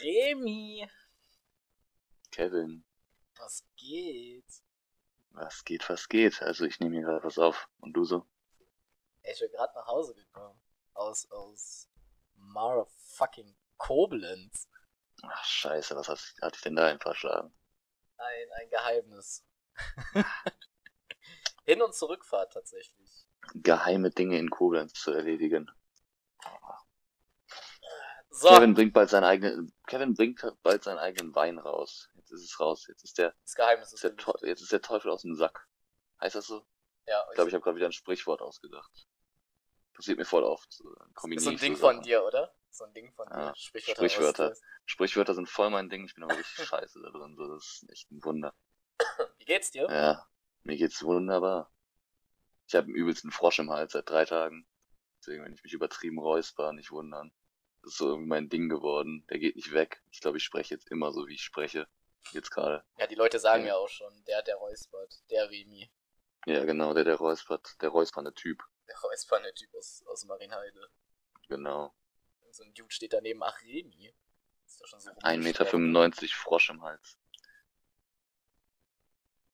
Remi, Kevin, was geht? was geht, was geht? Also ich nehme hier gerade was auf. Und du so? Ich bin gerade nach Hause gekommen. Aus, aus motherfucking Koblenz. Ach scheiße, was hast, hatte ich denn da denn verschlagen? Ein, ein Geheimnis. Hin- und Zurückfahrt tatsächlich. Geheime Dinge in Koblenz zu erledigen. So, Kevin bringt bald seinen eigenen, Kevin bringt bald seinen eigenen Wein raus. Jetzt ist es raus. Jetzt ist der, das Geheimnis ist der, jetzt ist der Teufel aus dem Sack. Heißt das so? Ja, Ich glaube, ich habe gerade wieder ein Sprichwort ausgedacht. Passiert mir voll oft. So, dann ist so ein Ding so von Sachen. dir, oder? So ein Ding von Ja, dir. Sprichwörter. Sprichwörter. Sprichwörter sind voll mein Ding. Ich bin aber richtig scheiße da drin. So, das ist echt ein Wunder. Wie geht's dir? Ja, mir geht's wunderbar. Ich habe einen übelsten Frosch im Hals seit drei Tagen. Deswegen, wenn ich mich übertrieben räusper, nicht wundern. Das ist so irgendwie mein Ding geworden. Der geht nicht weg. Ich glaube, ich spreche jetzt immer so, wie ich spreche. Jetzt gerade. Ja, die Leute sagen Ja. ja auch schon, der, der räuspert, der Remi. Ja, genau, der, der räuspert. Der räuspernde Typ. Der räuspernde Typ aus, aus Marienheide. Genau. So ein Dude steht daneben, ach Remi. Ist doch schon so 1,95 Meter. Frosch im Hals.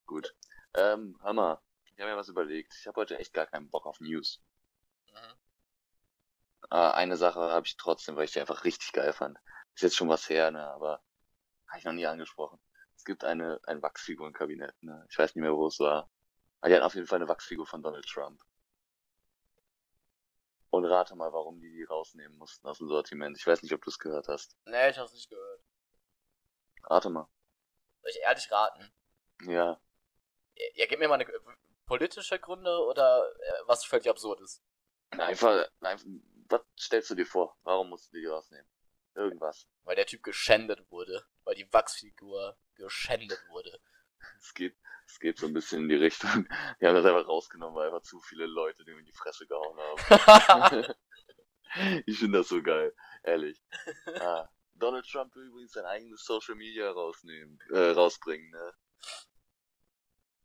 Gut. Ähm, Hammer. Ich habe mir was überlegt. Ich habe heute echt gar keinen Bock auf News. Mhm. Äh, eine Sache habe ich trotzdem, weil ich die einfach richtig geil fand. Ist jetzt schon was her, ne, aber habe ich noch nie angesprochen. Es gibt eine, ein Wachsfigurenkabinett, ne. Ich weiß nicht mehr, wo es war. Aber die hatten auf jeden Fall eine Wachsfigur von Donald Trump. Und rate mal, warum die die rausnehmen mussten aus dem Sortiment. Ich weiß nicht, ob du es gehört hast. Nee, ich hab's nicht gehört. Rate mal. Soll ich ehrlich raten? Ja. Ja, ja, gib mir mal eine äh, politische Gründe oder äh, was völlig absurd ist. Einfach, einfach, was stellst du dir vor? Warum mussten die die rausnehmen? Irgendwas. Weil der Typ geschändet wurde. Weil die Wachsfigur geschändet wurde. Es geht, es geht so ein bisschen in die Richtung. Die haben das einfach rausgenommen, weil einfach zu viele Leute dem in die Fresse gehauen haben. ich finde das so geil, ehrlich. Ah, Donald Trump will übrigens sein eigenes Social Media rausnehmen, äh, rausbringen, ne?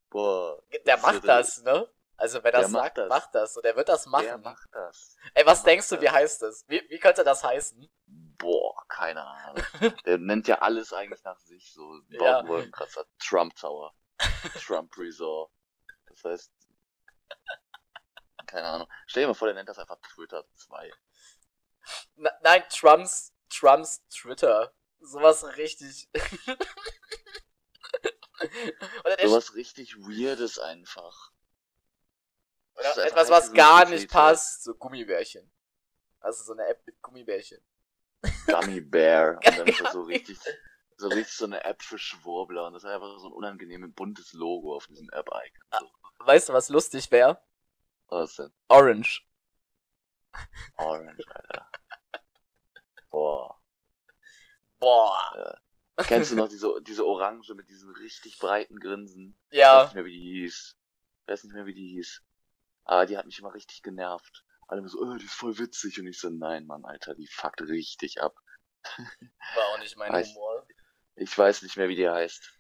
Boah. der macht das, ne? Also wer das Der macht sagt, das. macht das. Und er wird das machen. Der macht das. Ey, was macht denkst du, wie heißt das? Wie, wie könnte das heißen? Boah, keine Ahnung. Der nennt ja alles eigentlich nach sich, so Ja. baut Wolkenkratzer, Trump Tower, Trump Resort. Das heißt, keine Ahnung. Stell dir mal vor, der nennt das einfach Twitter 2. Na, nein, Trumps, Trumps Twitter. Sowas richtig. der Sowas richtig Weirdes einfach. Oder etwas, was gar nicht passt. So Gummibärchen. Also so eine App mit Gummibärchen. Gummy Bear. Und dann ist das so richtig, so richtig so eine App für Schwurbler. Und das ist einfach so ein unangenehmes buntes Logo auf diesem App-Icon. So, Weißt du, was lustig wäre? was denn? Orange. Orange, Alter. Boah. Boah. Kennst du noch diese, diese Orange mit diesem richtig breiten Grinsen? Ich weiß Ja. nicht mehr, wie die hieß. Ich weiß nicht mehr, wie die hieß. Aber die hat mich immer richtig genervt. Alle so, oh, die ist voll witzig. Und ich so, nein, Mann, Alter, die fuckt richtig ab. War auch nicht mein Weiß- Humor. Ich weiß nicht mehr, wie die heißt.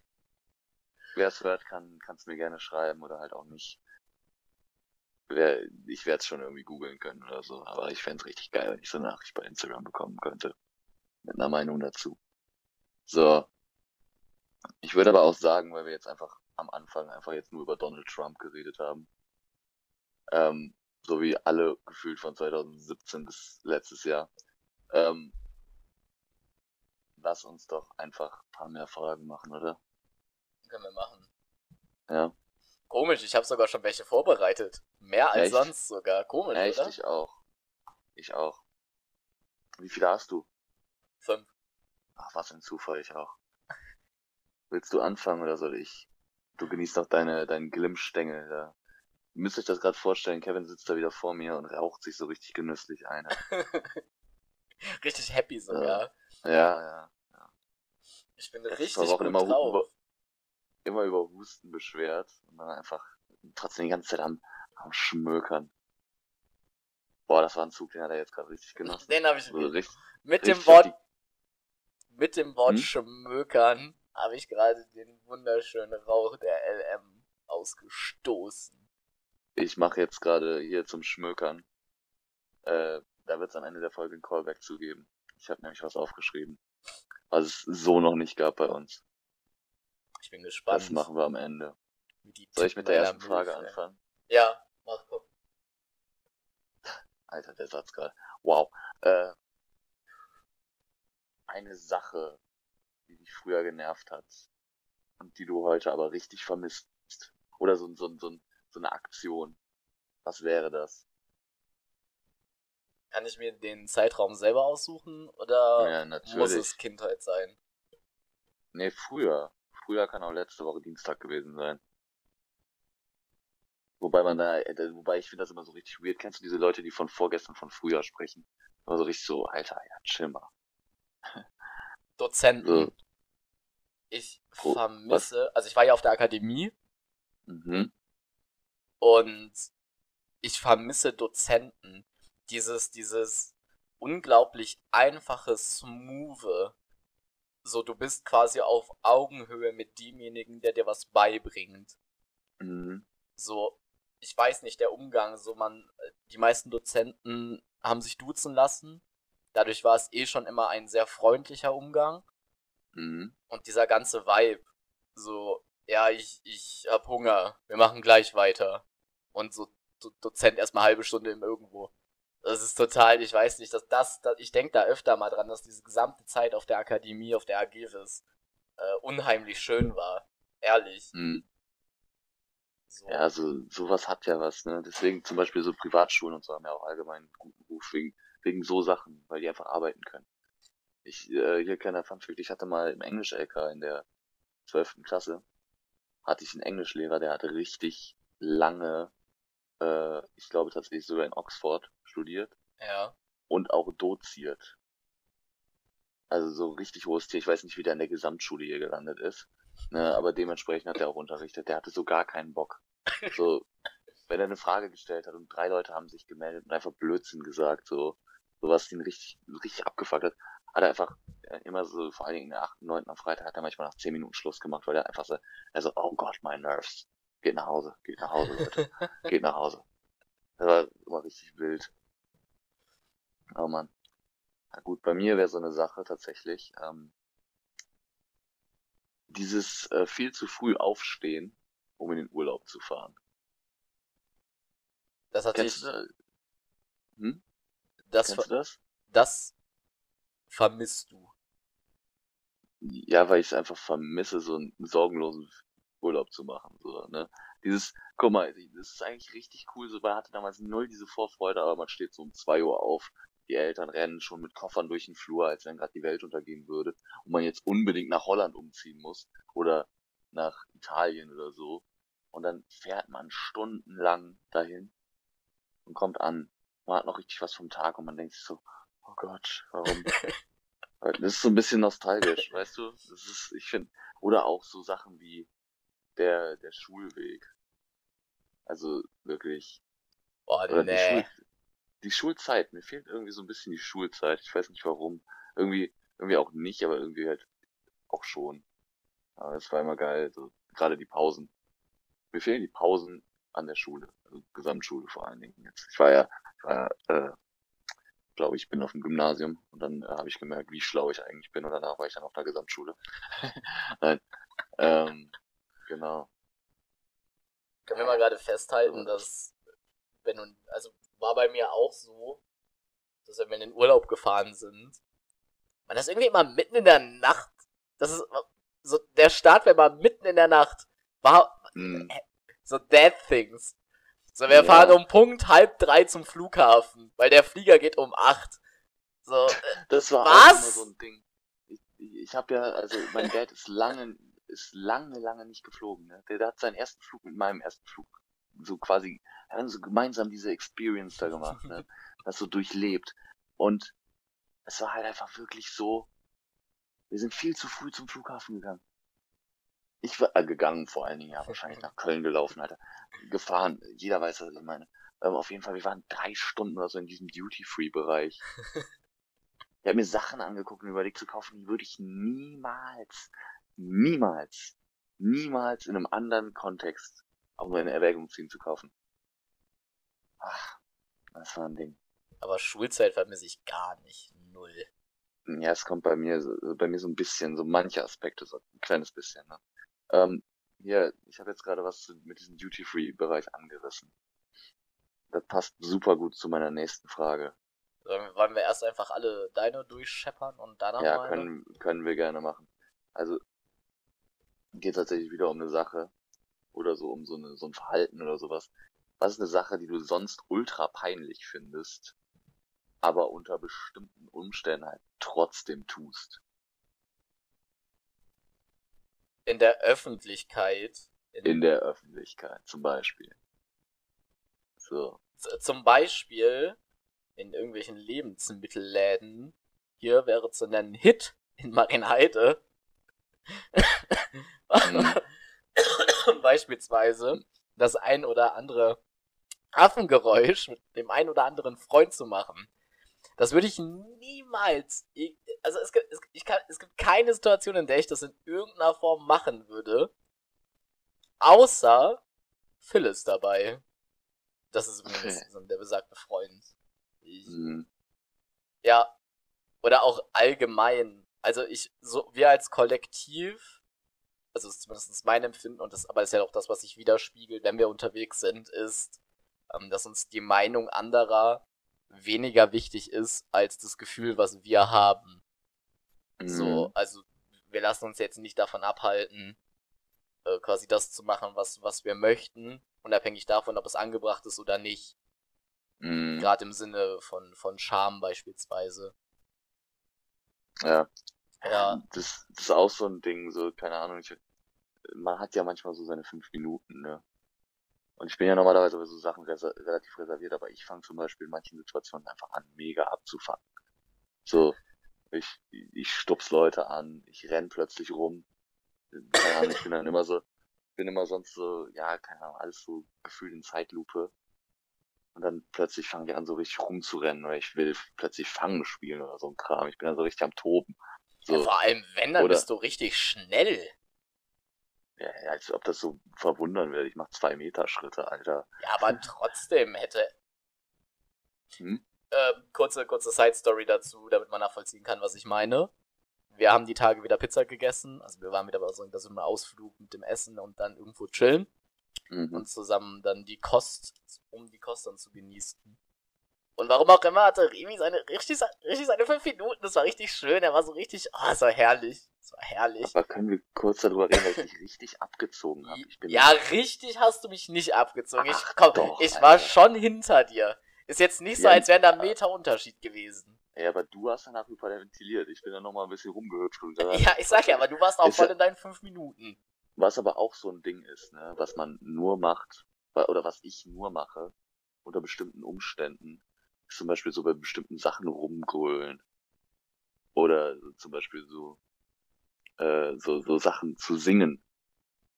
Wer es hört, kann es mir gerne schreiben oder halt auch nicht. Wer, ich werde es schon irgendwie googeln können oder so. Aber ich fänd's richtig geil, wenn ich so eine Nachricht bei Instagram bekommen könnte. Mit einer Meinung dazu. So. Ich würde aber auch sagen, weil wir jetzt einfach am Anfang einfach jetzt nur über Donald Trump geredet haben. Ähm, so wie alle gefühlt von 2017 bis letztes Jahr. Ähm, lass uns doch einfach ein paar mehr Fragen machen, oder? Können wir machen. Ja. Komisch, ich habe sogar schon welche vorbereitet. Mehr als Echt? sonst sogar. Komisch, Echt? oder? Ich auch. Ich auch. Wie viele hast du? Fünf. Ach, was ein Zufall, ich auch. Willst du anfangen oder soll ich? Du genießt doch deine, deinen Glimmstängel da. Müsst euch das gerade vorstellen, Kevin sitzt da wieder vor mir und raucht sich so richtig genüsslich ein. Richtig happy sogar. Ja, ja. Ich bin ist richtig gut immer, drauf. über, immer über Husten beschwert und dann einfach trotzdem die ganze Zeit am, am Schmökern. Boah, das war ein Zug, den hat er jetzt gerade richtig genossen. Den habe ich Also richtig, mit dem richtig Wort auf mit dem Wort Hm? schmökern habe ich gerade den wunderschönen Rauch der LM ausgestoßen. Ich mache jetzt gerade hier zum Schmökern. Äh, da wird es am Ende der Folge ein Callback zugeben. Ich habe nämlich was aufgeschrieben. Was es so noch nicht gab bei uns. Ich bin gespannt. Das machen wir am Ende. Soll ich mit der ersten Frage ey. anfangen? Ja, mach guck. Alter, der Satz gerade. Wow. Äh, eine Sache, die dich früher genervt hat und die du heute aber richtig vermisst. Oder so, so, so, so eine Aktion. Was wäre das? Kann ich mir den Zeitraum selber aussuchen oder Ja, muss es Kindheit sein? Nee, früher. Früher kann auch letzte Woche Dienstag gewesen sein. Wobei man da, äh, wobei ich finde das immer so richtig weird. Kennst du diese Leute, die von vorgestern, von früher sprechen? Immer so richtig so, Alter, ja, chill mal. Dozenten. So. Ich vermisse, also ich war ja auf der Akademie Mhm. Und ich vermisse Dozenten. Dieses, dieses unglaublich einfache, smooth. So, du bist quasi auf Augenhöhe mit demjenigen, der dir was beibringt. Mhm. So, ich weiß nicht, der Umgang, so man, die meisten Dozenten haben sich duzen lassen. Dadurch war es eh schon immer ein sehr freundlicher Umgang. Mhm. Und dieser ganze Vibe, so, ja, ich, ich hab Hunger, wir machen gleich weiter. Und so Do Dozent erstmal halbe Stunde im Irgendwo. Das ist total, ich weiß nicht, dass das, das ich denke da öfter mal dran, dass diese gesamte Zeit auf der Akademie, auf der Agiris, äh, unheimlich schön war. Ehrlich. Mhm. So. Ja, so, sowas hat ja was, ne? Deswegen zum Beispiel so Privatschulen und so haben ja auch allgemein einen guten Ruf wegen, wegen so Sachen, weil die einfach arbeiten können. Ich, äh, hier kleiner Funfact, ich hatte mal im Englisch-LK in der zwölften Klasse, hatte ich einen Englischlehrer, der hatte richtig lange, äh, ich glaube tatsächlich sogar in Oxford studiert Ja. und auch doziert. Also so richtig hohes Tier. Ich weiß nicht, wie der in der Gesamtschule hier gelandet ist. Ne, aber dementsprechend hat er auch unterrichtet. Der hatte so gar keinen Bock. So, wenn er eine Frage gestellt hat und drei Leute haben sich gemeldet und einfach Blödsinn gesagt, so, so was ihn richtig, richtig abgefuckt hat, hat er einfach äh, immer so, vor allen Dingen in der 8., 9. am Freitag hat er manchmal nach 10 Minuten Schluss gemacht, weil er einfach so, er so, oh Gott, my nerves. Geht nach Hause, geht nach Hause, Leute. geht nach Hause. Das war immer richtig wild. Oh Mann. Na gut, bei mir wäre so eine Sache tatsächlich, ähm, dieses äh, viel zu früh aufstehen, um in den Urlaub zu fahren. Das hat Kennst sich, du, da- hm? das, Kennst du das? das vermisst du. Ja, weil ich es einfach vermisse, so einen sorgenlosen Urlaub zu machen. So, ne? Dieses, guck mal, das ist eigentlich richtig cool. So, man hatte damals null diese Vorfreude, aber man steht so um zwei Uhr auf. Die Eltern rennen schon mit Koffern durch den Flur, als wenn gerade die Welt untergehen würde. Und man jetzt unbedingt nach Holland umziehen muss. Oder nach Italien oder so. Und dann fährt man stundenlang dahin und kommt an. Man hat noch richtig was vom Tag und man denkt sich so, oh Gott, warum? Das ist so ein bisschen nostalgisch, weißt du? Das ist, ich finde, oder auch so Sachen wie der, der Schulweg. Also wirklich. Boah, Oder die, nee. Schul, die Schulzeit. Mir fehlt irgendwie so ein bisschen die Schulzeit. Ich weiß nicht warum. Irgendwie, irgendwie auch nicht, aber irgendwie halt auch schon. Aber es war immer geil. So, gerade die Pausen. Mir fehlen die Pausen an der Schule. Also Gesamtschule vor allen Dingen jetzt. Ich war ja, ich war ja, äh, glaube ich, bin auf dem Gymnasium und dann äh, habe ich gemerkt, wie schlau ich eigentlich bin und danach war ich dann auf der Gesamtschule. Nein. Ähm, genau. Können wir mal gerade festhalten, dass, wenn du, also war bei mir auch so, dass wenn wir in den Urlaub gefahren sind, man das irgendwie immer mitten in der Nacht, das ist so, der Start wäre mal mitten in der Nacht, war Hm, so Dead Things. So, wir Ja. fahren um Punkt halb drei zum Flughafen, weil der Flieger geht um acht. So, das war auch Was? immer so ein Ding. Ich, ich, ich habe ja, also mein Dad ist lange, ist lange, lange nicht geflogen. Ne? Der, der hat seinen ersten Flug mit meinem ersten Flug so quasi, wir haben so gemeinsam diese Experience da gemacht, ne? das so durchlebt. Und es war halt einfach wirklich so, wir sind viel zu früh zum Flughafen gegangen. Ich war äh, gegangen vor allen Dingen, ja, wahrscheinlich nach Köln gelaufen, Alter. Gefahren, jeder weiß, was ich meine. Ähm, auf jeden Fall, wir waren drei Stunden oder so in diesem Duty-Free-Bereich. Ich habe mir Sachen angeguckt und überlegt zu kaufen, die würde ich niemals, niemals, niemals in einem anderen Kontext auch nur in Erwägung ziehen zu kaufen. Ach, das war ein Ding. aber Schulzeit vermisse ich gar nicht. Null. Ja, es kommt bei mir, so- bei mir so ein bisschen, so manche Aspekte, so ein kleines bisschen, ne? Ähm, hier, ich habe jetzt gerade was mit diesem Duty-Free-Bereich angerissen. Das passt super gut zu meiner nächsten Frage. Wollen wir erst einfach alle deine durchscheppern und danach Ja, meine? können, können wir gerne machen. Also, geht tatsächlich wieder um eine Sache oder so um so, eine, so ein Verhalten oder sowas. Was ist eine Sache, die du sonst ultra peinlich findest, aber unter bestimmten Umständen halt trotzdem tust? In der Öffentlichkeit. In, In der Öffentlichkeit zum Beispiel. So. z- zum Beispiel in irgendwelchen Lebensmittelläden. Hier wäre zu nennen Hit in Marienheide. Mhm. Beispielsweise das ein oder andere Affengeräusch mit dem ein oder anderen Freund zu machen. Das würde ich niemals. Also es gibt, es, ich kann, es gibt keine Situation, in der ich das in irgendeiner Form machen würde. Außer Phil ist dabei. Das ist übrigens so der besagte Freund. Ich, Mhm. ja. Oder auch allgemein. Also ich, so, wir als Kollektiv, also das ist zumindest mein Empfinden, und das, aber ist ja auch das, was sich widerspiegelt, wenn wir unterwegs sind, ist, ähm, dass uns die Meinung anderer weniger wichtig ist als das Gefühl, was wir haben. So, Mhm. also wir lassen uns jetzt nicht davon abhalten, äh, quasi das zu machen, was, was wir möchten, unabhängig davon, ob es angebracht ist oder nicht. Mhm. Gerade im Sinne von, von Scham beispielsweise. Ja. Ja. Das, das ist auch so ein Ding, so, keine Ahnung, ich, man hat ja manchmal so seine fünf Minuten, ne? Und ich bin ja normalerweise bei so Sachen reser relativ reserviert, aber ich fange zum Beispiel in manchen Situationen einfach an, mega abzufangen. So, ich, ich stups Leute an, ich renn plötzlich rum. Keine Ahnung, ich bin dann immer so, bin immer sonst so, ja, keine Ahnung, alles so gefühlt in Zeitlupe. Und dann plötzlich fange ich an, so richtig rumzurennen oder ich will plötzlich Fangen spielen oder so ein Kram. Ich bin dann so richtig am Toben. So. Ja, vor allem, wenn, dann Oder- bist du richtig schnell. Ja, als ob das so verwundern würde. Ich mach zwei Meter Schritte, Alter. Ja, aber trotzdem hätte. Hm? Ähm, kurze, kurze Side-Story dazu, damit man nachvollziehen kann, was ich meine. Wir haben die Tage wieder Pizza gegessen. Also wir waren wieder bei so so einem Ausflug mit dem Essen und dann irgendwo chillen. Mhm. und zusammen dann die Kost, um die Kost dann zu genießen. Und warum auch immer hatte Remy seine, richtig, richtig seine fünf Minuten, das war richtig schön, er war so richtig, oh, es war herrlich, es war herrlich. Aber können wir kurz darüber reden, weil ich dich richtig abgezogen habe? Ich Ja, richtig hast du mich nicht abgezogen. Ich, Ach komm, doch, ich war schon hinter dir. Ist jetzt nicht so, Ja, als wäre da ein Meter Unterschied gewesen. Ja, aber du hast danach hyperventiliert. Ich bin dann nochmal ein bisschen rumgehüpft. Und Ja, ich sag ja, aber du warst auch voll in deinen fünf Minuten. Was aber auch so ein Ding ist, ne, was man nur macht, oder was ich nur mache, unter bestimmten Umständen, zum Beispiel so bei bestimmten Sachen rumgrölen. Oder zum Beispiel so, äh, so, so Sachen zu singen.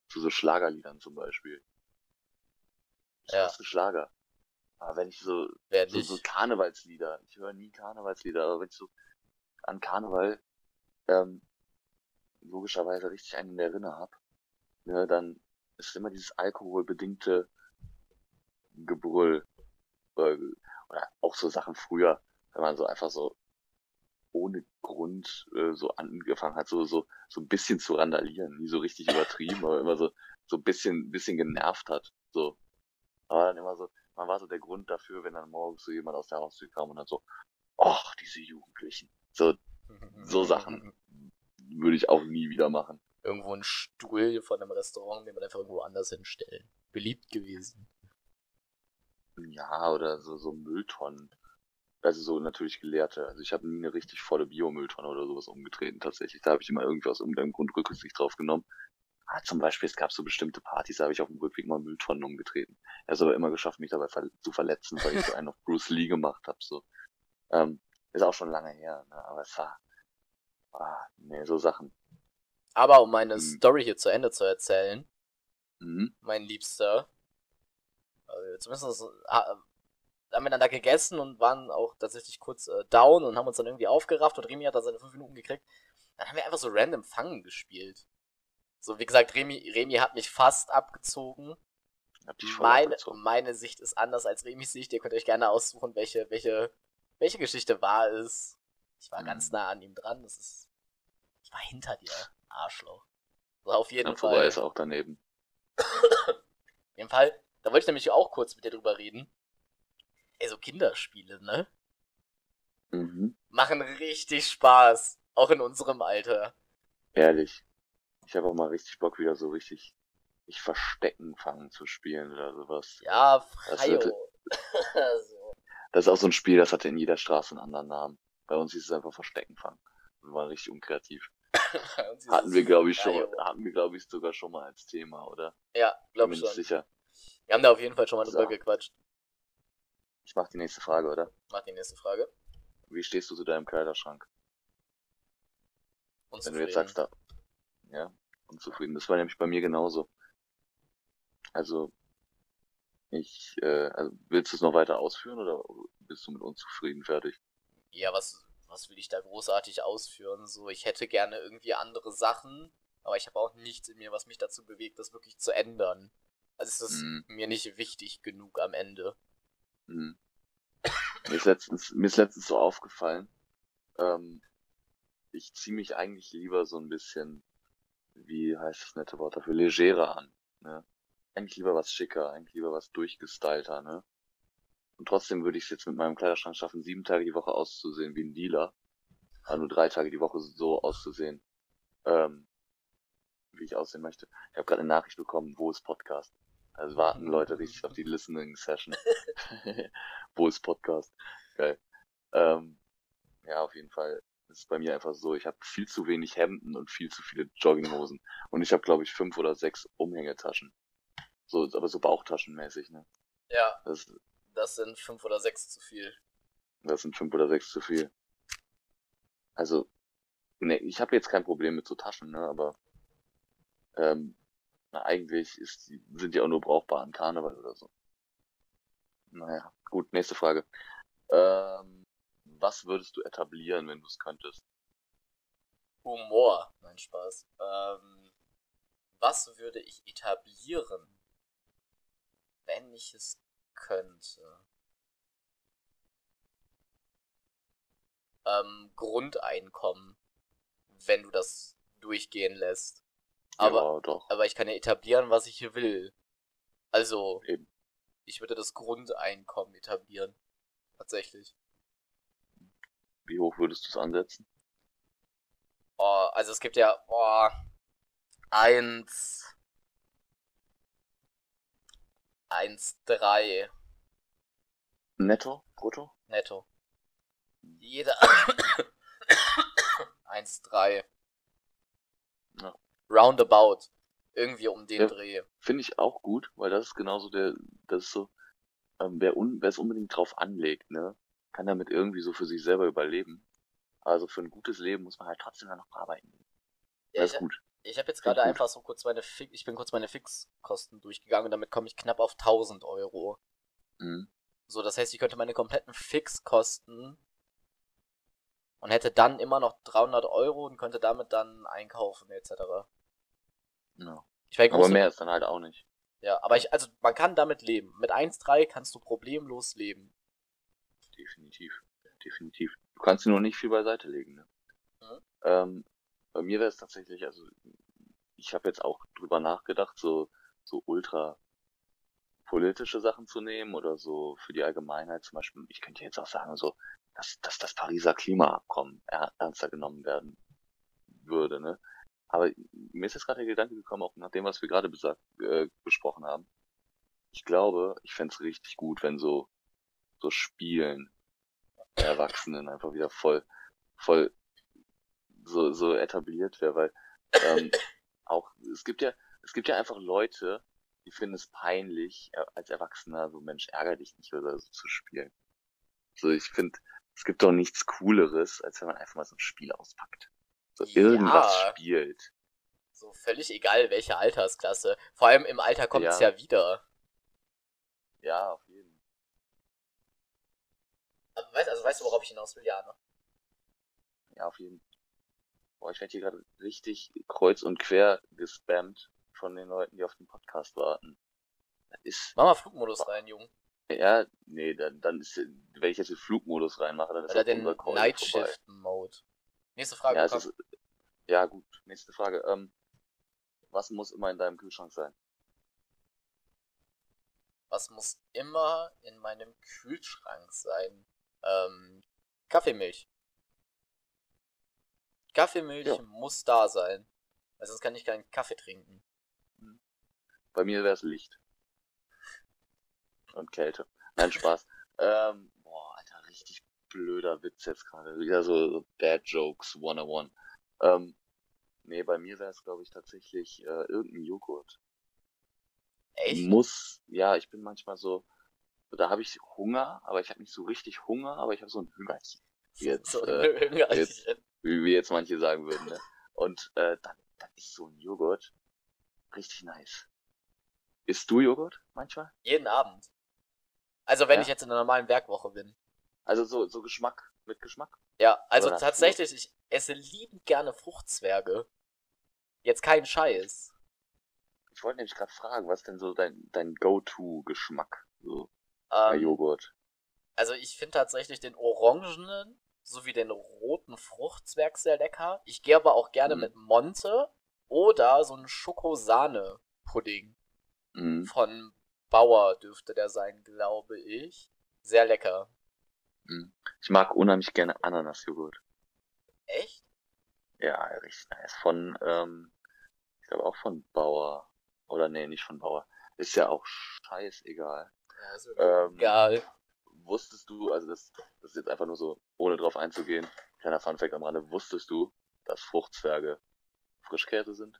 Zu so Schlagerliedern zum Beispiel. Ich Ja. hasse Schlager. Aber wenn ich so, Wer so, so? Karnevalslieder, ich höre nie Karnevalslieder, aber wenn ich so an Karneval ähm, logischerweise richtig einen in der Rinne hab, ne, dann ist immer dieses alkoholbedingte Gebrüll. Oder, oder auch so Sachen früher, wenn man so einfach so ohne Grund äh, so angefangen hat, so, so, so ein bisschen zu randalieren. Nie so richtig übertrieben, aber immer so, so ein bisschen, bisschen genervt hat. So. Aber dann immer so, man war so der Grund dafür, wenn dann morgens so jemand aus der Haustür kam und dann so, ach, diese Jugendlichen. So, so Sachen. würde ich auch nie wieder machen. Irgendwo ein Stuhl von einem Restaurant, den man einfach irgendwo anders hinstellen. Beliebt gewesen. Ja, oder so, so Mülltonnen. Also so natürlich geleerte. Also ich habe nie eine richtig volle Biomülltonne oder sowas umgetreten tatsächlich. Da habe ich immer irgendwie aus irgendeinem Grund Rücksicht drauf genommen. Ah, zum Beispiel, es gab so bestimmte Partys, da habe ich auf dem Rückweg mal Mülltonnen umgetreten. Er hat aber immer geschafft, mich dabei ver zu verletzen, weil ich so einen auf Bruce Lee gemacht habe. So. Ähm, ist auch schon lange her, ne? aber es war... Ah, nee, so Sachen. Aber um meine Hm. Story hier zu Ende zu erzählen, Mhm. mein Liebster. Also zumindest ha- haben wir dann da gegessen und waren auch tatsächlich kurz äh, down und haben uns dann irgendwie aufgerafft und Remy hat da seine fünf Minuten gekriegt. Dann haben wir einfach so random Fangen gespielt. So, wie gesagt, Remy, Remy hat mich fast abgezogen. Meine, abgezogen. meine Sicht ist anders als Remys Sicht. Ihr könnt euch gerne aussuchen, welche, welche, welche Geschichte wahr ist. Ich war Mhm. ganz nah an ihm dran. Das ist. Ich war hinter dir, Arschloch. So, auf jeden Ja, Fall. vorbei ist auch daneben. Auf jeden Fall, da wollte ich nämlich auch kurz mit dir drüber reden. Ey, so Kinderspiele, ne? Mhm. Machen richtig Spaß. Auch in unserem Alter. Ehrlich. Ich habe auch mal richtig Bock, wieder so richtig ich Verstecken fangen zu spielen oder sowas. Ja, Das Freio. so. Das ist auch so ein Spiel, das hatte in jeder Straße einen anderen Namen. Bei uns hieß es einfach Verstecken fangen. Wir waren richtig unkreativ. Hatten wir, glaube ich, schon, hatten wir, glaube ich, sogar schon mal als Thema, oder? Ja, glaube Bin ich schon. sicher. Wir haben da auf jeden Fall schon mal So. drüber gequatscht. Ich mach die nächste Frage, oder? Mach die nächste Frage. Wie stehst du zu deinem Kleiderschrank? Wenn du jetzt Unzufrieden. sagst, da, ja, unzufrieden. Das war nämlich bei mir genauso. Also, ich, äh, also, willst du es noch weiter ausführen oder bist du mit unzufrieden fertig? Ja, was, was will ich da großartig ausführen? So, ich hätte gerne irgendwie andere Sachen, aber ich habe auch nichts in mir, was mich dazu bewegt, das wirklich zu ändern. Also es ist Mhm. mir nicht wichtig genug am Ende. Hm. Mir ist letztens, mir ist letztens so aufgefallen, ähm, ich ziehe mich eigentlich lieber so ein bisschen, wie heißt das nette Wort dafür, legerer an, ne? Eigentlich lieber was schicker, eigentlich lieber was durchgestylter, ne? Und trotzdem würde ich es jetzt mit meinem Kleiderschrank schaffen, sieben Tage die Woche auszusehen wie ein Dealer, aber nur drei Tage die Woche so auszusehen, ähm, wie ich aussehen möchte. Ich habe gerade eine Nachricht bekommen, wo ist Podcast? Also warten Leute richtig auf die Listening Session. wo ist Podcast? Geil. Ähm, ja, auf jeden Fall ist es bei mir einfach so, ich habe viel zu wenig Hemden und viel zu viele Jogginghosen. Und ich habe, glaube ich, fünf oder sechs Umhängetaschen. So, aber so Bauchtaschenmäßig, ne? Ja, Das, das sind fünf oder sechs zu viel. das sind fünf oder sechs zu viel. Also, ne, ich habe jetzt kein Problem mit so Taschen, ne? Aber ähm, na, eigentlich ist sind die auch nur brauchbar an Karneval oder so. Naja, gut, nächste Frage. Ähm, was würdest du etablieren, wenn du es könntest? Humor. Nein, Spaß. Ähm, was würde ich etablieren, wenn ich es könnte? Ähm, Grundeinkommen, wenn du das durchgehen lässt. Aber, ja, aber ich kann ja etablieren, was ich hier will. Also, Eben. ich würde das Grundeinkommen etablieren. Tatsächlich. Wie hoch würdest du es ansetzen? Oh, also es gibt ja, oh, eins, eins, drei Netto? Brutto? netto. Jeder, eins, drei. Roundabout. Irgendwie um den Ja. Dreh. Finde ich auch gut, weil das ist genauso der, das ist so, ähm, wer un, es unbedingt drauf anlegt, ne, kann damit irgendwie so für sich selber überleben. Also für ein gutes Leben muss man halt trotzdem dann noch arbeiten. Ja, Das ich, ist gut. ich habe jetzt gerade einfach so kurz meine Fix, ich bin kurz meine Fixkosten durchgegangen und damit komme ich knapp auf 1000 Euro. Mhm. So, das heißt, ich könnte meine kompletten Fixkosten und hätte dann immer noch 300 Euro und könnte damit dann einkaufen etc. Ja. Ich war Aber mehr ist dann halt auch nicht. ja, aber ich, also man kann damit leben. Mit 1,3 kannst du problemlos leben. Definitiv. Definitiv. Du kannst nur nicht viel beiseite legen, ne? Mhm. Ähm, bei mir wäre es tatsächlich, also ich habe jetzt auch drüber nachgedacht, so, so ultra politische Sachen zu nehmen oder so für die Allgemeinheit zum Beispiel. Ich könnte jetzt auch sagen, so, dass, dass das Pariser Klimaabkommen er- ernster genommen werden würde, ne? Aber mir ist jetzt gerade der Gedanke gekommen, auch nach dem, was wir gerade besagt, äh, besprochen haben. Ich glaube, ich fänd's richtig gut, wenn so, so Spielen der Erwachsenen einfach wieder voll, voll so, so etabliert wäre, weil ähm, auch es gibt ja, es gibt ja einfach Leute, die finden es peinlich, äh, als Erwachsener so Mensch ärger dich nicht oder so zu spielen. So, ich finde, es gibt doch nichts Cooleres, als wenn man einfach mal so ein Spiel auspackt. So Ja. irgendwas spielt. So völlig egal, welche Altersklasse. Vor allem im Alter kommt es Ja. ja wieder. Ja, auf jeden Fall. Aber weißt, also weißt du, worauf ich hinaus will? Ja, ne? Ja, auf jeden Fall. Boah, ich werde hier gerade richtig kreuz und quer gespammt von den Leuten, die auf den Podcast warten. Das ist, Mach mal Flugmodus rein, Jung. Ja, nee, dann, dann ist, wenn ich jetzt den Flugmodus reinmache, dann ist Oder auch den unser Nächste Frage. Ja, ist, ja, gut. Nächste Frage. Ähm, was muss immer in deinem Kühlschrank sein? Was muss immer in meinem Kühlschrank sein? Ähm, Kaffeemilch. Kaffeemilch Ja. muss da sein. Weil sonst kann ich keinen Kaffee trinken. Bei mir wäre es Licht. Und Kälte. Nein, Spaß. ähm, blöder Witz jetzt gerade. Wieder so, Bad Jokes 101. Ähm, nee, bei mir wäre es, glaube ich, tatsächlich äh, irgendein Joghurt. Echt? Muss, ja, ich bin manchmal so, da habe ich Hunger, aber ich habe nicht so richtig Hunger, aber ich habe so ein Hüngerchen. Jetzt, so äh, Hüngerchen. jetzt- wie, wie jetzt manche sagen würden, ne? Und äh, dann, dann ist so ein Joghurt richtig nice. Isst du Joghurt manchmal? Jeden Abend. Also wenn Ja. ich jetzt in einer normalen Werkwoche bin. Also so, so Geschmack, mit Geschmack? Ja, also Oder tatsächlich, ich esse liebend gerne Fruchtzwerge. Jetzt kein Scheiß. Ich wollte nämlich gerade fragen, was denn so dein, dein Go-To-Geschmack so bei Ähm, Joghurt? Also ich finde tatsächlich den orangenen sowie den roten Fruchtzwerg sehr lecker. Ich gehe aber auch gerne Mhm. mit Monte oder so ein Schokosahne-Pudding Mhm. von Bauer dürfte der sein, glaube ich. Sehr lecker. Mhm. Ich mag unheimlich gerne Ananas-Joghurt. Echt? Ja, richtig nice. Von, ähm, ich glaube auch von Bauer. Oder nee, nicht von Bauer. Ist ja auch scheißegal. Ja, ist Ähm, Egal. Wusstest du, also das, das ist jetzt einfach nur so, ohne drauf einzugehen, kleiner Funfact am Rande, wusstest du, dass Fruchtzwerge Frischkäse sind?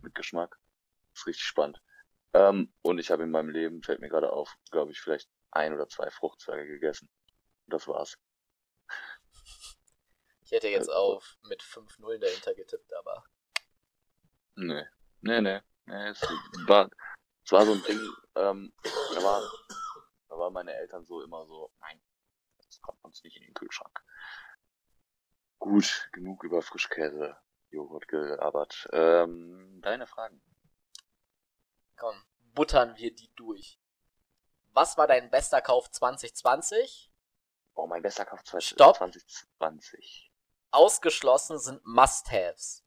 Mit Geschmack. ist richtig spannend. Ähm, und ich habe in meinem Leben, fällt mir gerade auf, glaube ich, vielleicht ein oder zwei Fruchtzwerge gegessen. Das war's. Ich hätte jetzt äh, auf mit 5-0 dahinter getippt, aber. Nee. Nee, nee. nee es war, es war so ein Ding, ähm, da war, da waren meine Eltern so immer so, nein, das kommt uns nicht in den Kühlschrank. Gut, genug über Frischkäse, Joghurt gelabert. Ähm, deine Fragen. Komm, buttern wir die durch. Was war dein bester Kauf 2020? Oh, mein bester Kauf Stopp. 2020. Ausgeschlossen sind Must-Haves.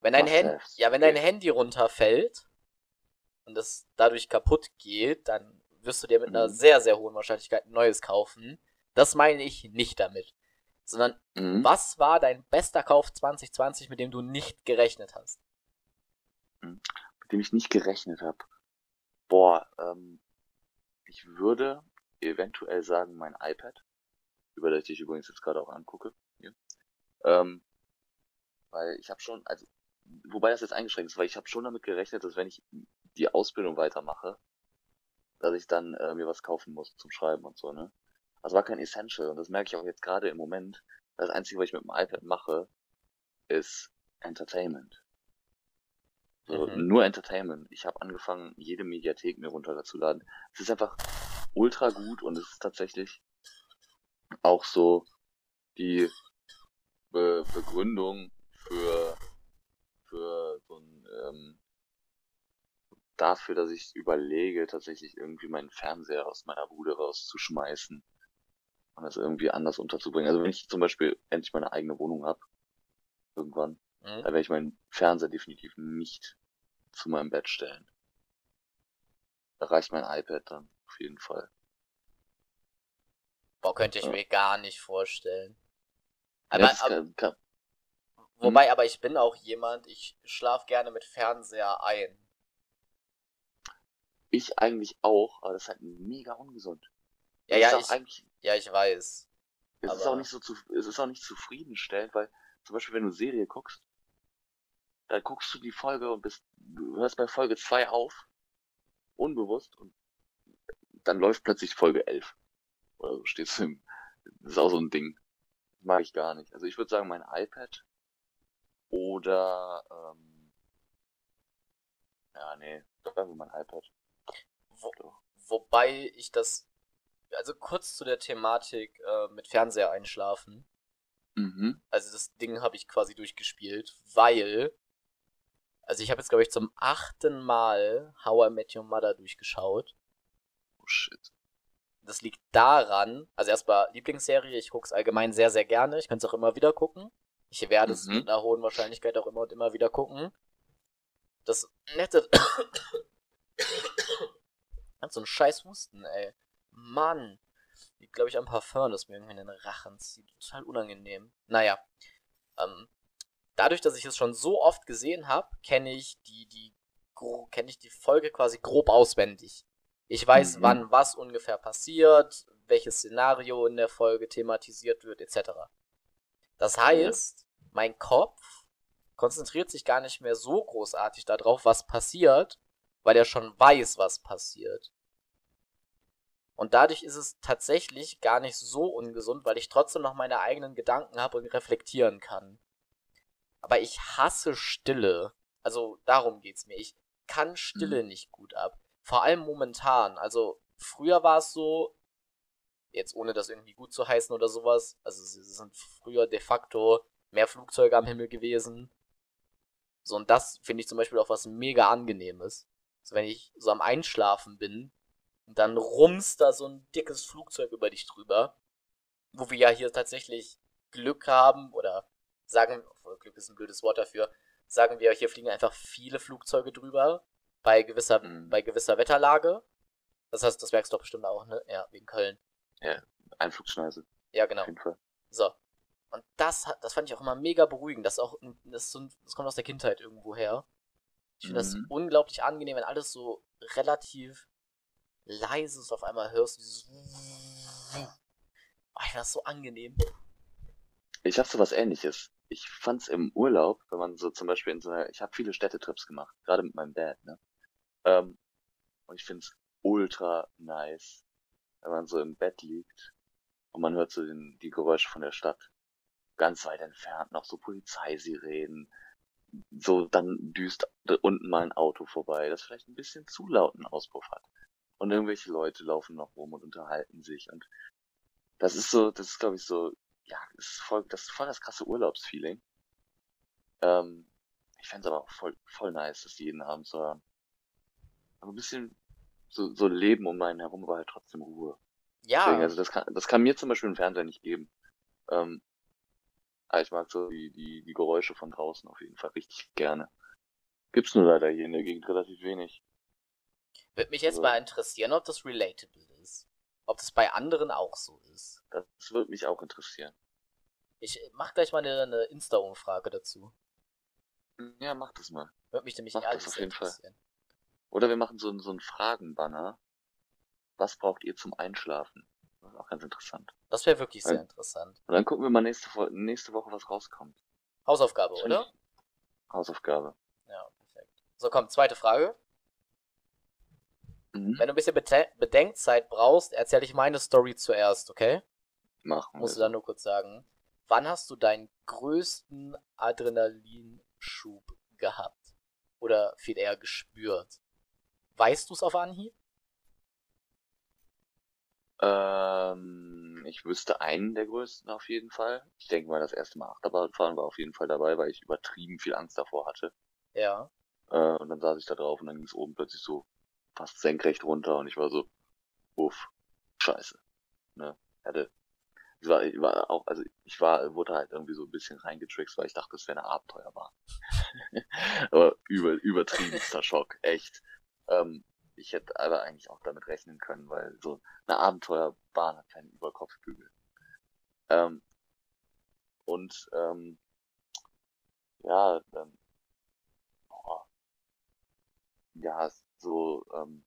Wenn dein, Hand, Must-haves, ja, wenn dein okay. Handy runterfällt und es dadurch kaputt geht, dann wirst du dir mit einer Mhm. sehr, sehr hohen Wahrscheinlichkeit ein neues kaufen. Das meine ich nicht damit. Sondern, Mhm. was war dein bester Kauf 2020, mit dem du nicht gerechnet hast? mit dem ich nicht gerechnet habe. Boah, ähm, ich würde eventuell sagen mein iPad, über das ich übrigens jetzt gerade auch angucke. Hier. Ähm, weil ich habe schon, also, wobei das jetzt eingeschränkt ist, weil ich habe schon damit gerechnet, dass wenn ich die Ausbildung weitermache, dass ich dann äh, mir was kaufen muss zum Schreiben und so, ne? Also war kein Essential und das merke ich auch jetzt gerade im Moment. Das Einzige, was ich mit dem iPad mache, ist Entertainment. So, Mhm. Nur Entertainment. Ich habe angefangen, jede Mediathek mir runterzuladen. Es ist einfach ultra gut und es ist tatsächlich auch so die Be Begründung für, für so ein, ähm, dafür, dass ich überlege, tatsächlich irgendwie meinen Fernseher aus meiner Bude rauszuschmeißen und das irgendwie anders unterzubringen. Also wenn ich zum Beispiel endlich meine eigene Wohnung habe, irgendwann, Hm? da werde ich meinen Fernseher definitiv nicht zu meinem Bett stellen. Da reicht mein iPad dann auf jeden Fall. Boah, könnte ich Ja. mir gar nicht vorstellen. Ja, Aber, aber, kann, kann, wobei, Hm? aber ich bin auch jemand, ich schlaf gerne mit Fernseher ein. ich eigentlich auch, aber das ist halt mega ungesund. Ja, ja, ist ich, ja, ich weiß. es ist aber- auch nicht so zu, es ist auch nicht zufriedenstellend, weil zum Beispiel wenn du Serie guckst, da guckst du die Folge und bist, du hörst bei Folge 2 auf, unbewusst und dann läuft plötzlich Folge 11. Oder so stehst du im, das ist auch so ein Ding. Mag ich gar nicht. Also ich würde sagen mein iPad oder, ähm, ja, nee, sagen wir mein iPad. Wo, wobei ich das, also kurz zu der Thematik äh, mit Fernseher einschlafen. Mhm. Also das Ding habe ich quasi durchgespielt, weil, also ich habe jetzt glaube ich zum achten Mal How I Met Your Mother durchgeschaut. shit. Das liegt daran, also erstmal Lieblingsserie, ich gucke es allgemein sehr, sehr gerne. Ich könnte es auch immer wieder gucken. Ich werde es Mhm. mit einer hohen Wahrscheinlichkeit auch immer und immer wieder gucken. Das nette. Hat so einen scheiß Husten, ey. Mann. Liegt, glaube ich, am Parfum, das mir irgendwie in den Rachen zieht. Total unangenehm. Naja. Ähm, dadurch, dass ich es schon so oft gesehen habe, kenne ich die, die, kenne ich die Folge quasi grob auswendig. Ich weiß, Mhm. wann was ungefähr passiert, welches Szenario in der Folge thematisiert wird, etc. Das heißt, mein Kopf konzentriert sich gar nicht mehr so großartig darauf, was passiert, weil er schon weiß, was passiert. Und dadurch ist es tatsächlich gar nicht so ungesund, weil ich trotzdem noch meine eigenen Gedanken habe und reflektieren kann. Aber ich hasse Stille. Also darum geht's mir. Ich kann Stille nicht gut ab. Vor allem momentan. Also früher war es so, jetzt ohne das irgendwie gut zu heißen oder sowas, also es sind früher de facto mehr Flugzeuge am Himmel gewesen. So, und das finde ich zum Beispiel auch was mega angenehmes. So, wenn ich so am Einschlafen bin und dann rumst da so ein dickes Flugzeug über dich drüber, wo wir ja hier tatsächlich Glück haben oder sagen, Glück ist ein blödes Wort dafür, sagen wir, hier fliegen einfach viele Flugzeuge drüber bei gewisser, Mhm. bei gewisser Wetterlage. Das heißt, das merkst du doch bestimmt auch, ne? Ja, wegen Köln. Einflugschneise, Ja, genau. auf jeden Fall. So. Und das hat, das fand ich auch immer mega beruhigend. Das ist auch, das, so das kommt aus der Kindheit irgendwo her. Ich finde das Mhm. unglaublich angenehm, wenn alles so relativ leise ist, auf einmal hörst. Dieses oh, ich finde das so angenehm. Ich hab so was ähnliches. Ich fand's im Urlaub, wenn man so zum Beispiel in so einer, ich habe viele Städtetrips gemacht, gerade mit meinem Dad, ne? Ähm, und ich find's ultra nice, wenn man so im Bett liegt und man hört so den, die Geräusche von der Stadt. Ganz weit entfernt noch so Polizeisirenen. So, dann düst unten mal ein Auto vorbei, das vielleicht ein bisschen zu lauten Auspuff hat. Und irgendwelche Leute laufen noch rum und unterhalten sich und das ist so, das ist glaube ich so, ja, das ist voll, das ist voll das krasse Urlaubsfeeling. Ähm, ich fänd's aber auch voll, voll nice, das jeden Abend zu hören. Aber ein bisschen so, so Leben um einen herum, aber halt trotzdem Ruhe. Ja, Deswegen, also das kann, das kann mir zum Beispiel im Fernseher nicht geben. Ähm, aber ich mag so die, die, die Geräusche von draußen auf jeden Fall richtig gerne. Gibt's nur leider hier in der Gegend relativ wenig. würde mich jetzt also- mal interessieren, ob das relatable ist. Ob das bei anderen auch so ist. Das würde mich auch interessieren. Ich mach gleich mal eine, eine Insta-Umfrage dazu. Ja, mach das mal. Würde mich nämlich Mach das ehrlich auf jeden Fall. Oder wir machen so, so einen Fragenbanner. Was braucht ihr zum Einschlafen? Das ist auch ganz interessant. Das wäre wirklich sehr Ein- interessant. Und dann gucken wir mal nächste, nächste Woche, was rauskommt. Hausaufgabe, Das oder? Hausaufgabe. Ja, perfekt. So, komm, zweite Frage. Mhm. Wenn du ein bisschen Bete Bedenkzeit brauchst, erzähle ich meine Story zuerst, okay? Machen wir. Musst du dann nur kurz sagen. Wann hast du deinen größten Adrenalinschub gehabt? Oder viel eher gespürt? Weißt du es auf Anhieb? Ähm, ich wüsste einen der größten auf jeden Fall. Ich denke mal, das erste Mal Achterbahnfahren war auf jeden Fall dabei, weil ich übertrieben viel Angst davor hatte. Ja. Äh, und dann saß ich da drauf und dann ging es oben plötzlich so fast senkrecht runter und ich war so, uff, scheiße. Ne? Hatte, ich war, ich war auch, also ich war, wurde halt irgendwie so ein bisschen reingetrickst, weil ich dachte, es wäre eine Abenteuerbahn. Aber über, übertriebenster Schock, echt. Ähm, ich hätte aber eigentlich auch damit rechnen können, weil so eine Abenteuerbahn hat keinen Überkopfbügel. Ähm, und ähm, ja, dann boah, ja, so, ähm,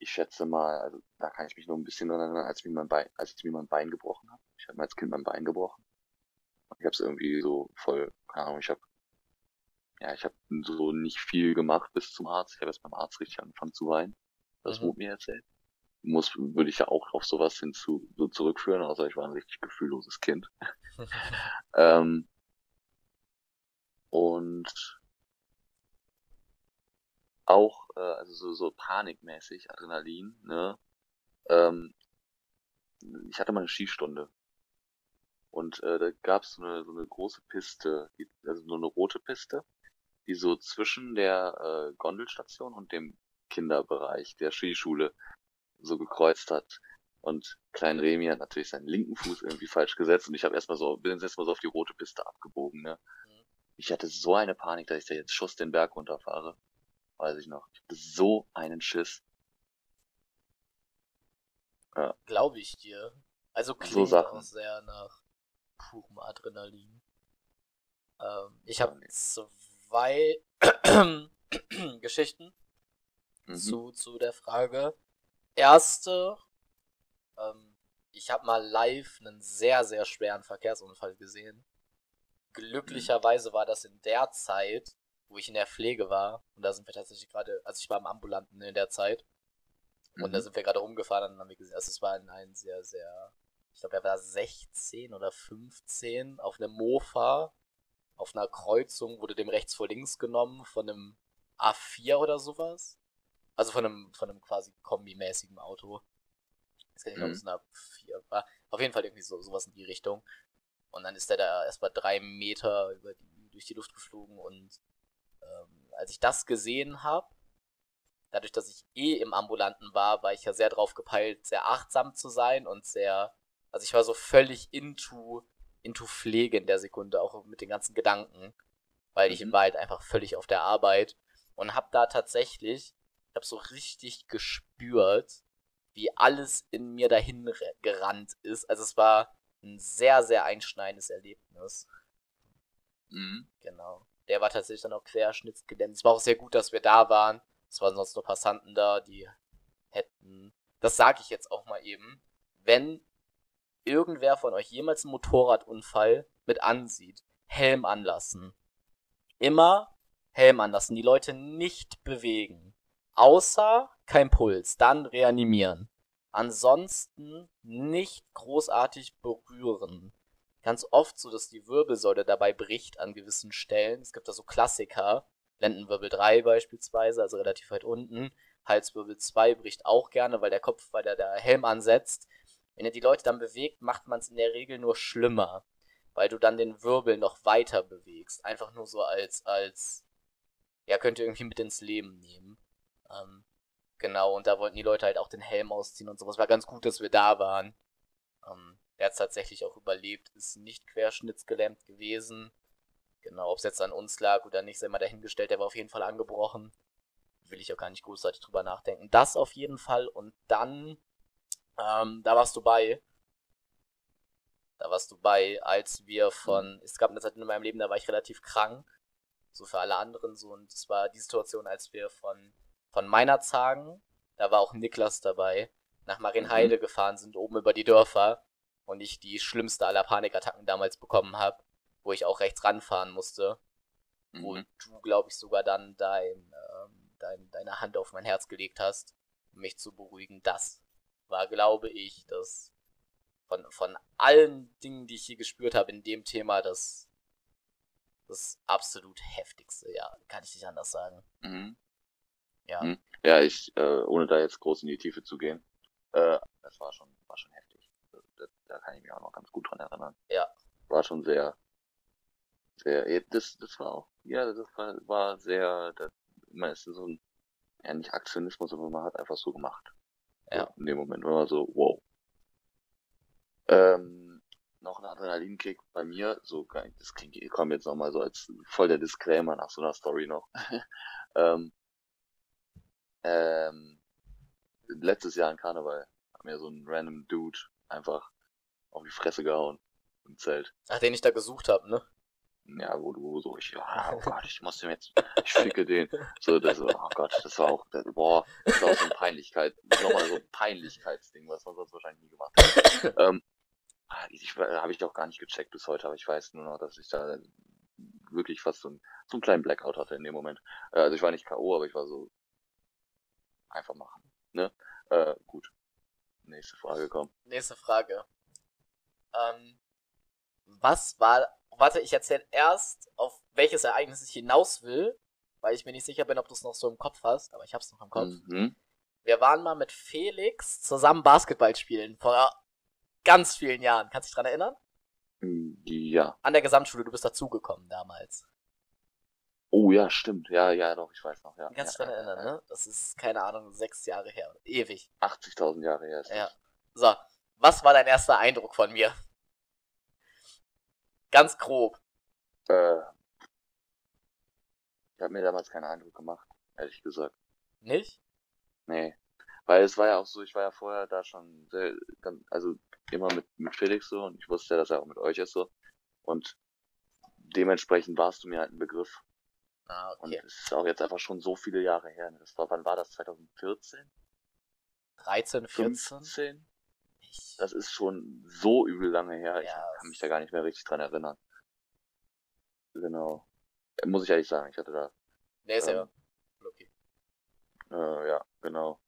ich schätze mal, also da kann ich mich nur ein bisschen dran erinnern, als ich mir mein Bein, als ich mir mein Bein gebrochen habe. Ich habe mir als Kind mein Bein gebrochen. Ich habe es irgendwie so voll, keine Ahnung, ich habe ja, ich habe so nicht viel gemacht bis zum Arzt. Ich habe erst beim Arzt richtig angefangen zu weinen. Das Mhm. wurde mir erzählt. Muss, würde ich ja auch auf sowas hinzu, so zurückführen, außer ich war ein richtig gefühlloses Kind. Ähm, und auch, äh, also so, so panikmäßig, Adrenalin, ne? Ähm, ich hatte mal eine Skistunde. Und äh, da gab's so eine, so eine große Piste, die, also so eine rote Piste, die so zwischen der äh, Gondelstation und dem Kinderbereich der Skischule so gekreuzt hat. Und Klein Remi hat natürlich seinen linken Fuß irgendwie falsch gesetzt und ich habe erstmal so, bin jetzt erstmal so auf die rote Piste abgebogen, ne? Mhm. Ich hatte so eine Panik, dass ich da jetzt Schuss den Berg runterfahre. Weiß ich noch. Ich hatte so einen Schiss. Glaube ich dir. Also So klingt Sachen. auch sehr nach purem Adrenalin. Ähm, ich habe zwei Geschichten Mhm. zu, zu der Frage. Erste, ähm, ich habe mal live einen sehr, sehr schweren Verkehrsunfall gesehen. Glücklicherweise war das in der Zeit, wo ich in der Pflege war. Und da sind wir tatsächlich gerade, also ich war im Ambulanten in der Zeit. Und da Mhm. sind wir gerade rumgefahren und dann haben wir gesehen, also es war ein, ein sehr, sehr, ich glaube, er war 16 oder 15 auf einem Mofa, auf einer Kreuzung, wurde dem rechts vor links genommen von einem A4 oder sowas. Also von einem, von einem quasi kombimäßigen Auto. Ich weiß gar nicht, ob Mhm. es ein A4 war. Auf jeden Fall irgendwie so, sowas in die Richtung. Und dann ist er da erstmal drei Meter über die, durch die Luft geflogen und ähm, als ich das gesehen habe, dadurch, dass ich eh im Ambulanten war, war ich ja sehr drauf gepeilt, sehr achtsam zu sein und sehr, also ich war so völlig into, into Pflege in der Sekunde, auch mit den ganzen Gedanken, weil ich Mhm. war halt einfach völlig auf der Arbeit und hab da tatsächlich, ich hab so richtig gespürt, wie alles in mir dahin gerannt ist. Also es war ein sehr, sehr einschneidendes Erlebnis. Mhm. Genau. Der war tatsächlich dann auch querschnittsgelähmt. Es war auch sehr gut, dass wir da waren. Es waren sonst nur Passanten da, die hätten. Das sage ich jetzt auch mal eben. Wenn irgendwer von euch jemals einen Motorradunfall mit ansieht, Helm anlassen. Immer Helm anlassen. Die Leute nicht bewegen. Außer kein Puls. Dann reanimieren. Ansonsten nicht großartig berühren ganz oft so, dass die Wirbelsäule dabei bricht an gewissen Stellen. Es gibt da so Klassiker. Lendenwirbel 3 beispielsweise, also relativ weit unten. Halswirbel 2 bricht auch gerne, weil der Kopf, weil der, der Helm ansetzt. Wenn ihr die Leute dann bewegt, macht man es in der Regel nur schlimmer, weil du dann den Wirbel noch weiter bewegst. Einfach nur so als, als, ja, könnt ihr irgendwie mit ins Leben nehmen. Ähm, genau, und da wollten die Leute halt auch den Helm ausziehen und sowas. War ganz gut, dass wir da waren. Ähm, der hat tatsächlich auch überlebt, ist nicht querschnittsgelähmt gewesen. Genau, ob es jetzt an uns lag oder nicht, sei mal dahingestellt, der war auf jeden Fall angebrochen. Will ich auch gar nicht großartig drüber nachdenken. Das auf jeden Fall und dann, ähm, da warst du bei. Da warst du bei, als wir von, es gab eine Zeit in meinem Leben, da war ich relativ krank. So für alle anderen so. Und es war die Situation, als wir von, von Meinerzhagen, da war auch Niklas dabei, nach Marienheide gefahren sind, oben über die Dörfer und ich die schlimmste aller Panikattacken damals bekommen habe, wo ich auch rechts ranfahren musste, wo Mhm. du, glaube ich, sogar dann dein, ähm, dein, deine Hand auf mein Herz gelegt hast, um mich zu beruhigen. Das war, glaube ich, das von, von allen Dingen, die ich hier gespürt habe in dem Thema, das, das absolut heftigste, ja, kann ich nicht anders sagen. Mhm. Ja. Mhm. Ja, ich, äh, ohne da jetzt groß in die Tiefe zu gehen, äh, das war schon, war schon heftig. Da, kann ich mich auch noch ganz gut dran erinnern. Ja. War schon sehr, sehr, eh, das, das war auch, ja, das war, war sehr, das, man ist so ein, ja, nicht Aktionismus, aber man hat einfach so gemacht. Ja. So, in dem Moment war man so, wow. Ähm, noch ein Adrenalinkick bei mir, so, das klingt, ich komme jetzt nochmal so als voll der Disclaimer nach so einer Story noch. ähm, ähm, letztes Jahr in Karneval hat mir so ein random Dude einfach auf die Fresse gehauen im Zelt. Ach, den ich da gesucht habe, ne? Ja, wo du so, ich, ja, oh Gott, ich muss dem jetzt, ich ficke den. So, das, oh Gott, das war auch, das, boah, das war auch so eine Peinlichkeit, nochmal so ein Peinlichkeitsding, was man sonst wahrscheinlich nie gemacht hat. ähm, ah, ich, habe ich auch gar nicht gecheckt bis heute, aber ich weiß nur noch, dass ich da wirklich fast so, ein, so einen kleinen Blackout hatte in dem Moment. Äh, also ich war nicht K.O., aber ich war so, einfach machen, ne? Äh, gut. Nächste Frage, komm. Nächste Frage. Ähm, was war. Warte, ich erzähle erst, auf welches Ereignis ich hinaus will, weil ich mir nicht sicher bin, ob du es noch so im Kopf hast, aber ich hab's noch im Kopf. Mhm. Wir waren mal mit Felix zusammen Basketball spielen, vor ganz vielen Jahren. Kannst du dich dran erinnern? Ja. An der Gesamtschule, du bist dazugekommen damals. Oh ja, stimmt. Ja, ja, doch, ich weiß noch, ja. Kannst ja, dich daran ja, erinnern, ne? Das ist, keine Ahnung, sechs Jahre her. Ewig. 80.000 Jahre her ist Ja. das. So, was war dein erster Eindruck von mir? Ganz grob. Äh, ich habe mir damals keinen Eindruck gemacht, ehrlich gesagt. Nicht? Nee. Weil es war ja auch so, ich war ja vorher da schon sehr, also immer mit, mit Felix so und ich wusste ja, dass er auch mit euch ist so. Und dementsprechend warst du mir halt ein Begriff. Ah, Und okay. es ist auch jetzt einfach schon so viele Jahre her. ne? Das war, wann war das? 2014? 13, 14? 15? Ich, Das ist schon so übel lange her. Ich Ja, kann mich da gar nicht mehr richtig dran erinnern. Genau. Äh, Muss ich ehrlich sagen, ich hatte da, nee, ist ja ähm, okay. äh, ja, genau.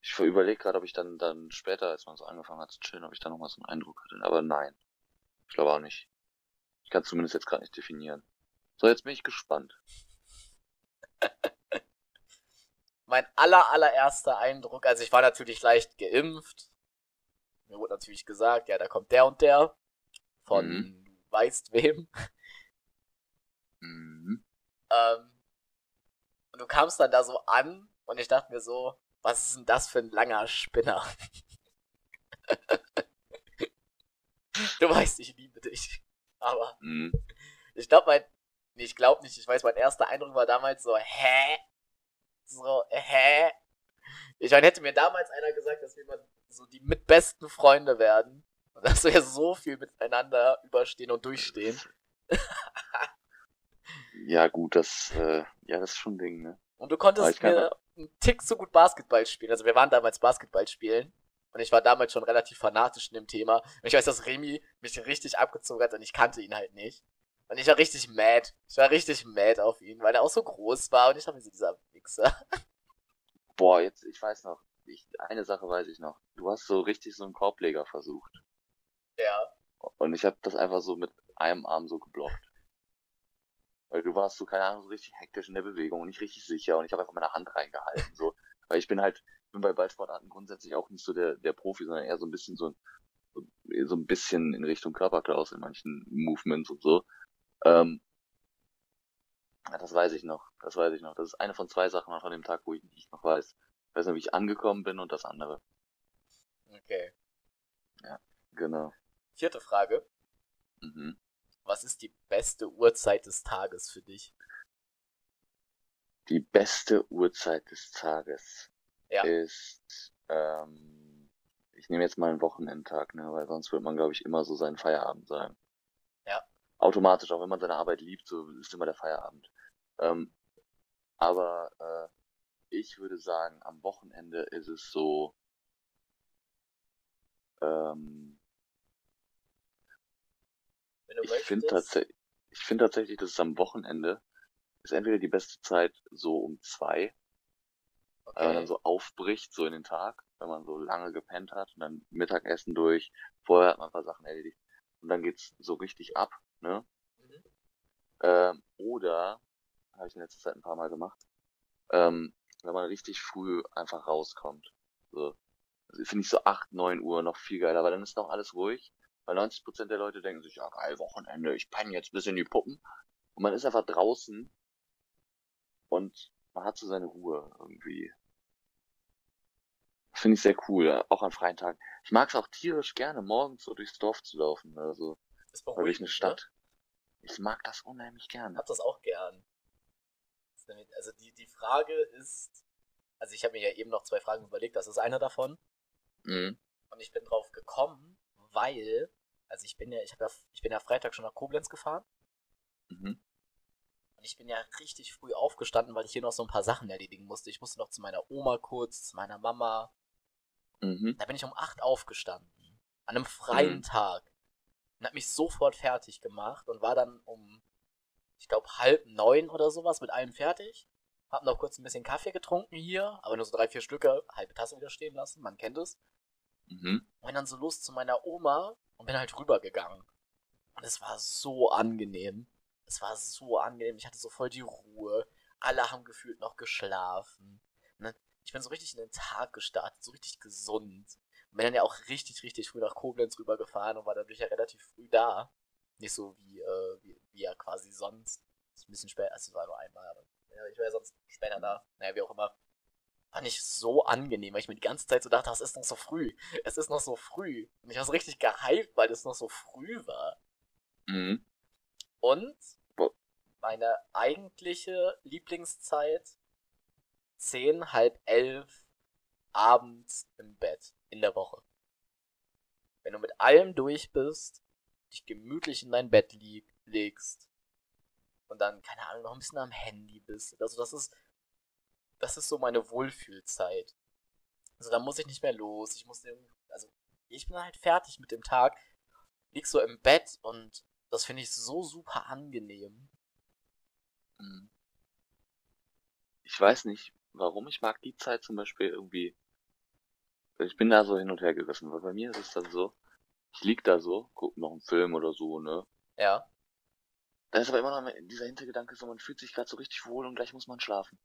Ich überlege gerade, ob ich dann, dann später, als man so angefangen hat zu chillen, ob ich da nochmal so einen Eindruck hatte. Aber nein. Ich glaube auch nicht. Ich kann es zumindest jetzt gerade nicht definieren. So, jetzt bin ich gespannt. Mein aller, allererster Eindruck, also ich war natürlich leicht geimpft. Mir wurde natürlich gesagt, ja, da kommt der und der. Von Mhm. du weißt wem. Mhm. Ähm, und du kamst dann da so an und ich dachte mir so, was ist denn das für ein langer Spinner? du weißt, ich liebe dich. Aber Mhm. ich glaube, mein, nee, ich glaube nicht, ich weiß, mein erster Eindruck war damals so, hä? So, hä? Ich meine, hätte mir damals einer gesagt, dass mal so die mitbesten Freunde werden und dass wir so viel miteinander überstehen und durchstehen. Ja, gut, das, äh, ja, das ist schon ein Ding, ne? Und du konntest mir einen Tick so gut Basketball spielen. Also wir waren damals Basketball spielen. Und ich war damals schon relativ fanatisch in dem Thema. Und ich weiß, dass Remy mich richtig abgezogen hat und ich kannte ihn halt nicht. Und ich war richtig mad. Ich war richtig mad auf ihn, weil er auch so groß war und ich dachte mir so, dieser Wichser. Boah, jetzt, ich weiß noch, ich, eine Sache weiß ich noch. Du hast so richtig so einen Korbleger versucht. Ja. Und ich habe das einfach so mit einem Arm so geblockt. Weil du warst so, keine Ahnung, so richtig hektisch in der Bewegung und nicht richtig sicher und ich habe einfach meine Hand reingehalten. So. Weil ich bin halt, bin bei Ballsportarten grundsätzlich auch nicht so der, der Profi, sondern eher so ein bisschen so, so, so ein bisschen in Richtung Körperklaus in manchen Movements und so. Ähm, ja, das weiß ich noch. Das weiß ich noch. Das ist eine von zwei Sachen von dem Tag, wo ich nicht noch weiß. Ich weiß nicht, wie ich angekommen bin und das andere. Okay. Genau. Vierte Frage. Mhm. Was ist die beste Uhrzeit des Tages für dich? Die beste Uhrzeit des Tages Ja. ist, ähm, ich nehme jetzt mal einen Wochenendtag, ne, weil sonst wird man, glaube ich, immer so seinen Feierabend sagen. Ja. Automatisch, auch wenn man seine Arbeit liebt, so ist immer der Feierabend. Ähm, aber äh, ich würde sagen, am Wochenende ist es so, ähm, Wenn ich finde tatsächlich, ich finde tatsächlich, dass es am Wochenende ist entweder die beste Zeit so um zwei, weil man dann Okay. so aufbricht, so in den Tag, wenn man so lange gepennt hat und dann Mittagessen durch, vorher hat man ein paar Sachen erledigt und dann geht's so richtig ab, ne? Mhm. Ähm, oder, habe ich in letzter Zeit ein paar Mal gemacht, ähm, wenn man richtig früh einfach rauskommt. So. Also finde ich so 8, 9 Uhr noch viel geiler, weil dann ist noch alles ruhig, weil 90% der Leute denken sich, ja geil, Wochenende, ich penne jetzt bis in die Puppen. Und man ist einfach draußen und man hat so seine Ruhe irgendwie. Das Finde ich sehr cool, auch an freien Tagen. Ich mag es auch tierisch gerne, morgens so durchs Dorf zu laufen, also, Ist durch eine Stadt. Ich mag das unheimlich Ne? gerne. hab das auch gern. Nämlich- Also die, die Frage ist, also ich habe mir ja eben noch zwei Fragen überlegt, das ist eine davon. Mhm. Und ich bin drauf gekommen, weil, also ich bin ja, ich habe ja, ich bin ja Freitag schon nach Koblenz gefahren Mhm. und ich bin ja richtig früh aufgestanden, weil ich hier noch so ein paar Sachen erledigen musste. Ich musste noch zu meiner Oma kurz, zu meiner Mama. Mhm. Da bin ich um acht aufgestanden. An einem freien Mhm. Tag. Und hab mich sofort fertig gemacht und war dann um, ich glaube, halb neun oder sowas mit allem fertig. Hab noch kurz ein bisschen Kaffee getrunken hier, aber nur so drei, vier Stücke, halbe Tasse wieder stehen lassen, man kennt es. Mhm. Und bin dann so los zu meiner Oma und bin halt rübergegangen. Und es war so angenehm. Es war so angenehm. Ich hatte so voll die Ruhe. Alle haben gefühlt noch geschlafen. Ne? Ich bin so richtig in den Tag gestartet, so richtig gesund. Und bin dann ja auch richtig, richtig früh nach Koblenz rübergefahren und war dadurch ja relativ früh da. Nicht so wie, äh, wie, wie ja quasi sonst. Ist ein bisschen später, also es war nur einmal, aber ja, ich wäre sonst später da. Naja, wie auch immer. Fand ich so angenehm, weil ich mir die ganze Zeit so dachte, es ist noch so früh. Es ist noch so früh. Und ich war so richtig gehypt, weil es noch so früh war. Mhm. Und meine eigentliche Lieblingszeit 10, halb elf abends im Bett in der Woche. Wenn du mit allem durch bist, dich gemütlich in dein Bett lieg, legst und dann, keine Ahnung, noch ein bisschen am Handy bist. Also das ist, das ist so meine Wohlfühlzeit. Also da muss ich nicht mehr los. Ich muss irgendwie, also ich bin halt fertig mit dem Tag, lieg so im Bett und das finde ich so super angenehm. Mhm. Ich weiß nicht, warum ich mag die Zeit zum Beispiel irgendwie. Ich bin da so hin und her gerissen, weil bei mir ist es dann so, ich lieg da so, guck noch einen Film oder so, ne? Ja. Da ist aber immer noch dieser Hintergedanke so, man fühlt sich gerade so richtig wohl und gleich muss man schlafen.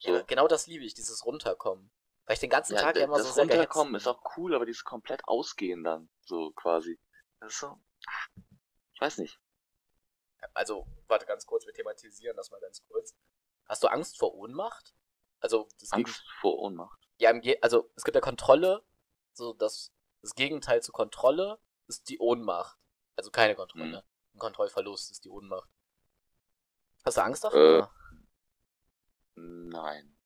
So. ja. Genau das liebe ich, dieses Runterkommen. Weil ich den ganzen Ja, Tag ja immer das so sehr Runterkommen ist auch cool, aber dieses komplett Ausgehen dann, so quasi. Das ist so, ich weiß nicht. Also, warte ganz kurz, wir thematisieren das mal ganz kurz. Hast du Angst vor Ohnmacht? Also, das Gegen Angst vor Ohnmacht. ja, im Ge also es gibt ja Kontrolle, so das, das Gegenteil zu Kontrolle ist die Ohnmacht. Also keine Kontrolle. Ein Kontrollverlust ist die Ohnmacht. Hast du Angst davor? Nein.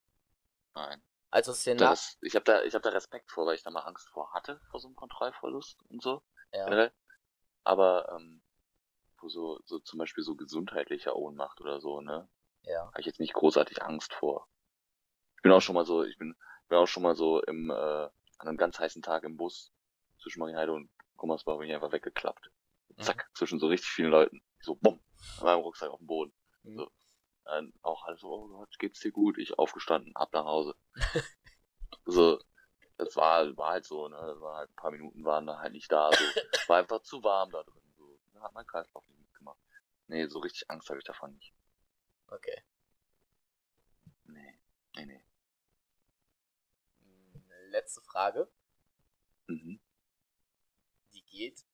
Nein. also Szenar Das, ich habe da, ich hab da Respekt vor, weil ich da mal Angst vor hatte, vor so einem Kontrollverlust und so. ja. generell. Aber ähm, wo so, so zum Beispiel so gesundheitliche Ohnmacht oder so, ne, ja. habe ich jetzt nicht großartig Angst vor. Ich bin auch schon mal so, ich bin, bin auch schon mal so im, äh, an einem ganz heißen Tag im Bus zwischen Marienheide und Gummersbach bin ich einfach weggeklappt. Zack, zwischen so richtig vielen Leuten. So, bumm, an meinem Rucksack auf dem Boden. Mhm. So. Dann auch alles so, oh Gott, geht's dir gut? Ich aufgestanden, ab nach Hause. so, das war, war halt so, ne, das war halt ein paar Minuten waren da halt nicht da, so. Es war einfach zu warm da drin, so. Da hat mein Kreislauf nicht mitgemacht. Nee, so richtig Angst habe ich davon nicht. Okay. Nee, nee, nee. Letzte Frage. Mhm. Die geht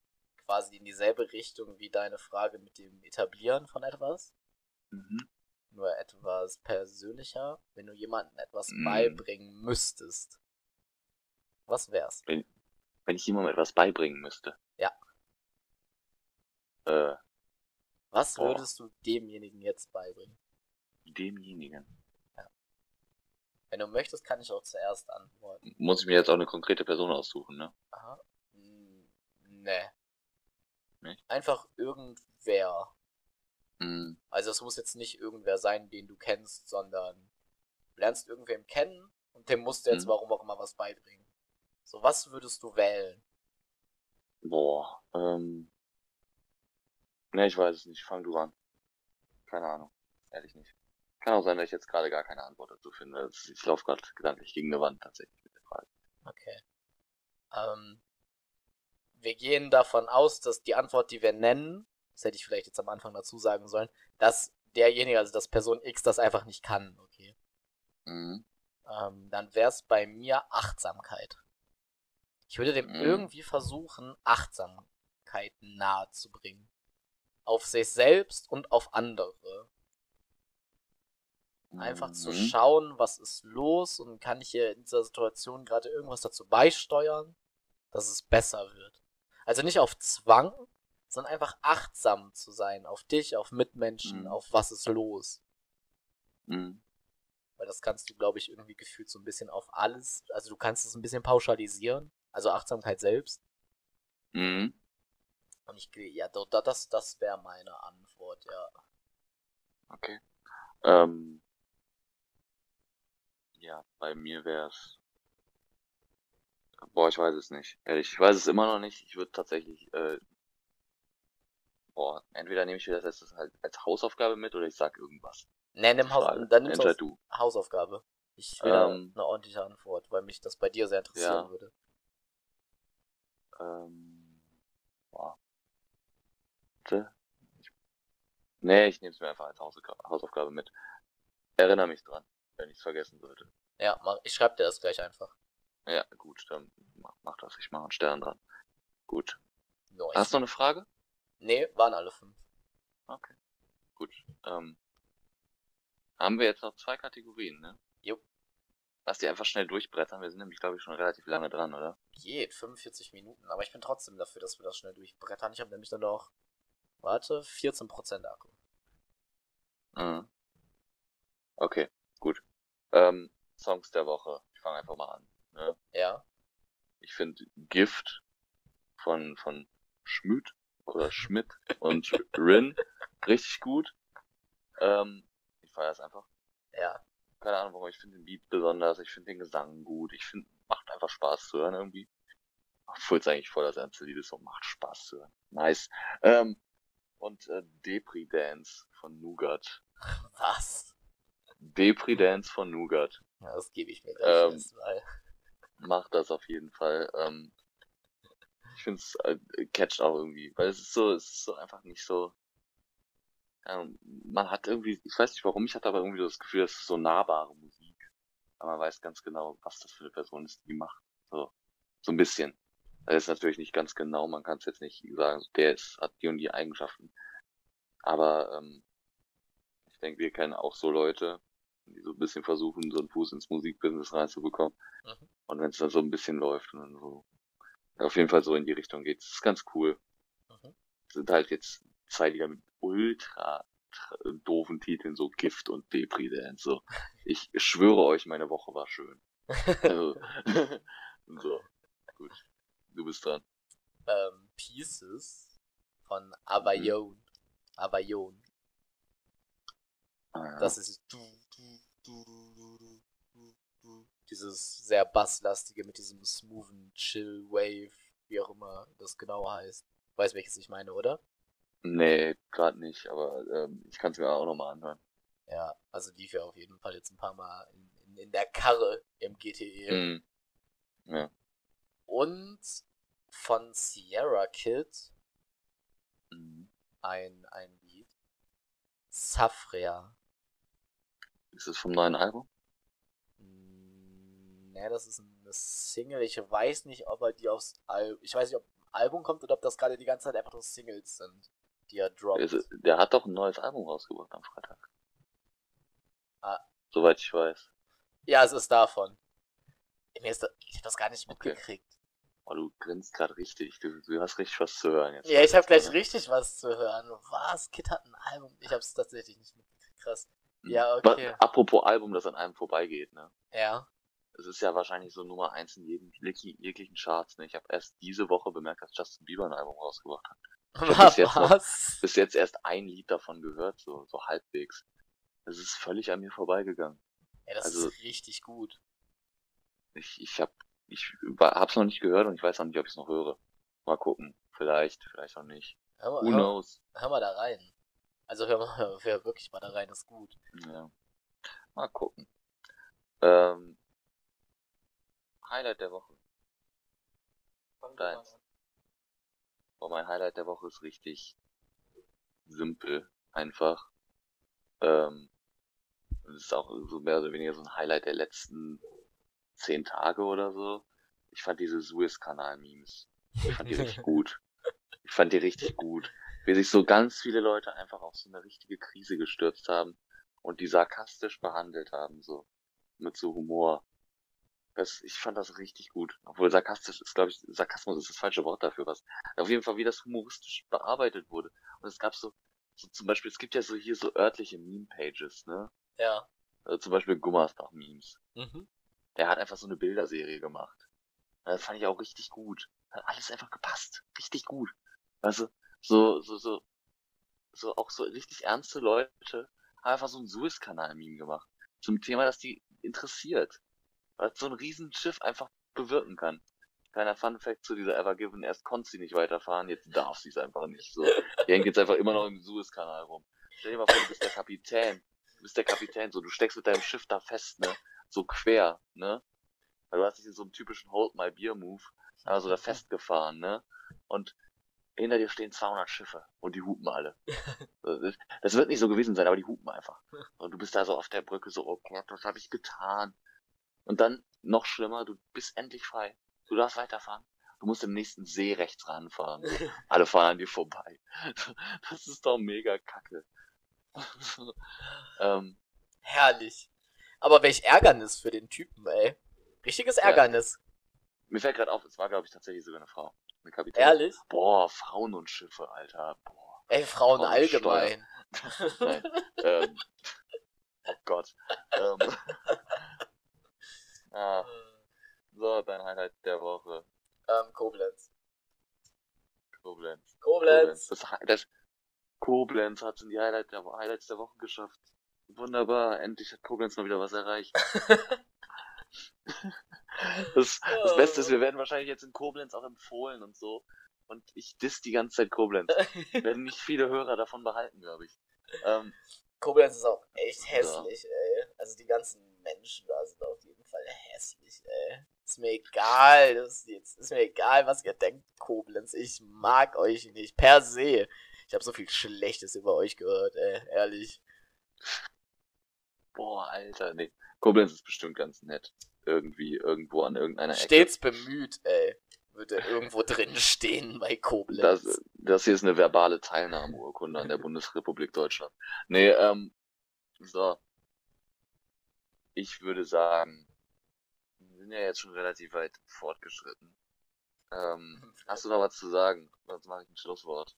quasi in dieselbe Richtung wie deine Frage mit dem Etablieren von etwas. Mhm. Nur etwas persönlicher. Wenn du jemandem etwas Mm. beibringen müsstest. Was wär's? Wenn ich jemandem etwas beibringen müsste. Ja. Äh, Was Boah. würdest du demjenigen jetzt beibringen? demjenigen. Wenn du möchtest, kann ich auch zuerst antworten. Muss ich mir jetzt auch eine konkrete Person aussuchen, ne? Aha. Nee. Nicht? Einfach irgendwer. Mhm. Also es muss jetzt nicht irgendwer sein, den du kennst, sondern du lernst irgendwem kennen und dem musst du jetzt Mhm. warum auch immer was beibringen. So, was würdest du wählen? Boah, ähm. Ne, ich weiß es nicht. Fang du an. Keine Ahnung. Ehrlich nicht. Kann auch sein, dass ich jetzt gerade gar keine Antwort dazu finde. Ich laufe gerade gedanklich gegen eine Wand tatsächlich mit der Frage. Okay. Ähm, wir gehen davon aus, dass die Antwort, die wir nennen, das hätte ich vielleicht jetzt am Anfang dazu sagen sollen, dass derjenige, also dass Person X das einfach nicht kann, okay. Mhm. Ähm, dann wäre es bei mir Achtsamkeit. Ich würde dem Mhm. irgendwie versuchen, Achtsamkeit nahe zu bringen. Auf sich selbst und auf andere. Einfach zu Mhm. schauen, was ist los und kann ich hier in dieser Situation gerade irgendwas dazu beisteuern, dass es besser wird. Also nicht auf Zwang, sondern einfach achtsam zu sein auf dich, auf Mitmenschen, Mhm. auf was ist los. Mhm. Weil das kannst du, glaube ich, irgendwie gefühlt so ein bisschen auf alles, also du kannst es ein bisschen pauschalisieren, also Achtsamkeit selbst. Mhm. Und ich, geh- ja, da- da- das, das wäre meine Antwort, ja. Okay. Ähm. Ja, bei mir wär's. Boah, ich weiß es nicht. Ehrlich, ich weiß es immer noch nicht. Ich würde tatsächlich, äh, boah, entweder nehme ich mir das jetzt halt als Hausaufgabe mit oder ich sag irgendwas. Ne, nimm Haus, Frage. dann nimmst du. Hausaufgabe. Ich will Ähm. eine ordentliche Antwort, weil mich das bei dir sehr interessieren Ja. würde. Ähm, boah. Ich, nee, ich nehme es mir einfach als Hausaufgabe, Hausaufgabe mit. Erinnere mich dran, wenn ich es vergessen sollte. Ja, mach, ich schreibe dir das gleich einfach. Ja, gut, dann mach, mach das. Ich mache einen Stern dran. Gut. Nice. Hast du noch eine Frage? Nee, waren alle fünf. Okay. gut. Ähm, haben wir jetzt noch zwei Kategorien, ne? Jupp. Lass die einfach schnell durchbrettern. Wir sind nämlich, glaube ich, schon relativ lange dran, oder? Geht, 45 Minuten. Aber ich bin trotzdem dafür, dass wir das schnell durchbrettern. Ich habe nämlich dann noch, warte, 14% Akku. Mhm. Okay, gut. Ähm, Songs der Woche. Ich fange einfach mal an. Ne? Ja. Ich finde Gift von, von Schmüt oder Schmidt und Rin richtig gut. Ähm, ich feiere es einfach. Ja. Keine Ahnung warum, ich finde den Beat besonders, ich finde den Gesang gut, ich finde, macht einfach Spaß zu hören irgendwie. Obwohl es eigentlich voll das ernste Lied ist und macht Spaß zu hören. Nice. Ähm, und äh, Depri Dance von Nougat. Was? Depri Dance von Nougat. Ja, das gebe ich mir gleich Ähm, erstmal. Macht das auf jeden Fall. Ähm, ich finde es äh, catcht auch irgendwie, weil es ist so, es ist so einfach nicht so. Ähm, man hat irgendwie, ich weiß nicht warum, ich hatte aber irgendwie so das Gefühl, es ist so nahbare Musik. Aber man weiß ganz genau, was das für eine Person ist, die macht. So, so ein bisschen. Das ist natürlich nicht ganz genau, man kann es jetzt nicht sagen, der ist, hat die und die Eigenschaften. Aber ähm, ich denke, wir kennen auch so Leute, die so ein bisschen versuchen, so einen Fuß ins Musikbusiness reinzubekommen. Mhm. Und wenn es dann so ein bisschen läuft und dann so auf jeden Fall so in die Richtung geht, das ist ganz cool. Mhm. Sind halt jetzt zwei Lieder mit ultra tra- doofen Titeln, so Gift und Depri Dance. So. Ich schwöre euch, meine Woche war schön. Also, so, gut. Du bist dran. ähm, Pieces von Avayon. Avayon. Ah, ja. Das ist du, du, du, du, du, du. Dieses sehr basslastige mit diesem smoothen Chill Wave, wie auch immer das genau heißt. Weiß welches ich meine, oder? Nee, gerade nicht, aber ähm, ich kann es mir auch nochmal anhören. Ja, also lief ja auf jeden Fall jetzt ein paar Mal in, in, in der Karre im GTE. Mhm. Ja. Und von Sierra Kid Mhm. ein, ein Lied. Safria. Ist das vom neuen Album? Ne, das ist eine Single. Ich weiß nicht, ob er die aufs Album. Ich weiß nicht, ob ein Album kommt oder ob das gerade die ganze Zeit einfach nur Singles sind, die er droppt. Ist, der hat doch ein neues Album rausgebracht am Freitag. Ah. Soweit ich weiß. Ja, es ist davon. Mir ist das, ich hab das gar nicht Okay. mitgekriegt. Oh, du grinst gerade richtig. Du, du hast richtig was zu hören jetzt. Ja, ich habe gleich richtig was zu hören. Was? Kid hat ein Album? Ich hab's tatsächlich nicht mitgekriegt. Krass. Mhm. Ja, Aber okay. Apropos Album, das an einem vorbeigeht, ne? Ja. Es ist ja wahrscheinlich so Nummer eins in jedem jeg- jeglichen Charts, ne? Ich habe erst diese Woche bemerkt, dass Justin Bieber ein Album rausgebracht hat. hab bis jetzt noch-? Bis jetzt erst ein Lied davon gehört, so, so halbwegs. Es ist völlig an mir vorbeigegangen. Ja, das also- ist richtig gut. Ich, ich hab, ich hab's noch nicht gehört und ich weiß auch nicht, ob ich's noch höre. Mal gucken. Vielleicht, vielleicht auch nicht. Hör mal, Who hör, knows? hör mal da rein. Also hör mal, hör, hör wirklich mal da rein, ist gut. Ja. Mal gucken. Ähm, Highlight der Woche. Deins. Boah, mein Highlight der Woche ist richtig simpel, einfach. Ähm, es ist auch so mehr oder weniger so ein Highlight der letzten zehn Tage oder so. Ich fand diese Suez-Kanal-Memes. Ich fand die richtig gut. Ich fand die richtig gut. Wie sich so ganz viele Leute einfach auf so eine richtige Krise gestürzt haben und die sarkastisch behandelt haben, so. Mit so Humor. Das, ich fand das richtig gut. Obwohl sarkastisch ist, glaube ich, Sarkasmus ist das falsche Wort dafür, was. Auf jeden Fall, wie das humoristisch bearbeitet wurde. Und es gab so, so zum Beispiel, es gibt ja so hier so örtliche Meme-Pages, ne? Ja. Also zum Beispiel Gummersbach-Memes. Mhm. Der hat einfach so eine Bilderserie gemacht. Das fand ich auch richtig gut. Hat alles einfach gepasst. Richtig gut. Also, so, so, so, so auch so richtig ernste Leute haben einfach so ein Suezkanal-Meme gemacht. Zum Thema, das die interessiert. Weil so ein Riesenschiff einfach bewirken kann. Kleiner Fun-Fact zu dieser Ever Given, erst konnte sie nicht weiterfahren, jetzt darf sie es einfach nicht. So, die hängt jetzt einfach immer noch im Suezkanal rum. Stell dir mal vor, du bist der Kapitän. Du bist der Kapitän, so, du steckst mit deinem Schiff da fest, ne? So quer, ne? Weil du hast dich in so einem typischen Hold My Beer Move, also da festgefahren, ne? Und hinter dir stehen 200 Schiffe und die hupen alle. Das- Das wird nicht so gewesen sein, aber die hupen einfach. Und du bist da so auf der Brücke so, oh Gott, was habe ich getan? Und dann, noch schlimmer, du bist endlich frei. Du darfst weiterfahren. Du musst im nächsten See rechts ranfahren. Alle fahren an dir vorbei. Das ist doch mega kacke. ähm, Herrlich. Aber welch Ärgernis für den Typen, ey. Richtiges Ja. Ärgernis. mir fällt gerade auf, es war, glaube ich, tatsächlich sogar eine Frau. Eine Kapitänin. Ehrlich? Boah, Frauen und Schiffe, Alter. Boah. Ey, Frauen Frauen allgemein. Nein. ähm, oh Gott. Ähm, ah, so, dein Highlight der Woche. ähm, Koblenz. Koblenz. Koblenz. Das, Hi- das Koblenz hat in die Highlight der, Highlights der Woche geschafft. Wunderbar, endlich hat Koblenz mal wieder was erreicht. das, das Beste ist, wir werden wahrscheinlich jetzt in Koblenz auch empfohlen und so. Und ich diss die ganze Zeit Koblenz. werden nicht viele Hörer davon behalten, glaube ich. Ähm, Koblenz ist auch echt Ja. hässlich, ey. Also die ganzen Menschen da sind auf jeden Fall hässlich, ey. Ist mir egal, das ist, jetzt, ist mir egal, was ihr denkt, Koblenz. Ich mag euch nicht, per se. Ich habe so viel Schlechtes über euch gehört, ey, ehrlich. boah, Alter, nee. Koblenz ist bestimmt ganz nett. Irgendwie, irgendwo an irgendeiner Ecke. Stets bemüht, ey. Würde irgendwo drin stehen bei Koblenz. Das, das hier ist eine verbale Teilnahmeurkunde an der Bundesrepublik Deutschland. Nee, ähm, so. Ich würde sagen, wir sind ja jetzt schon relativ weit fortgeschritten. Ähm, hast du noch was zu sagen? Sonst mache ich ein Schlusswort.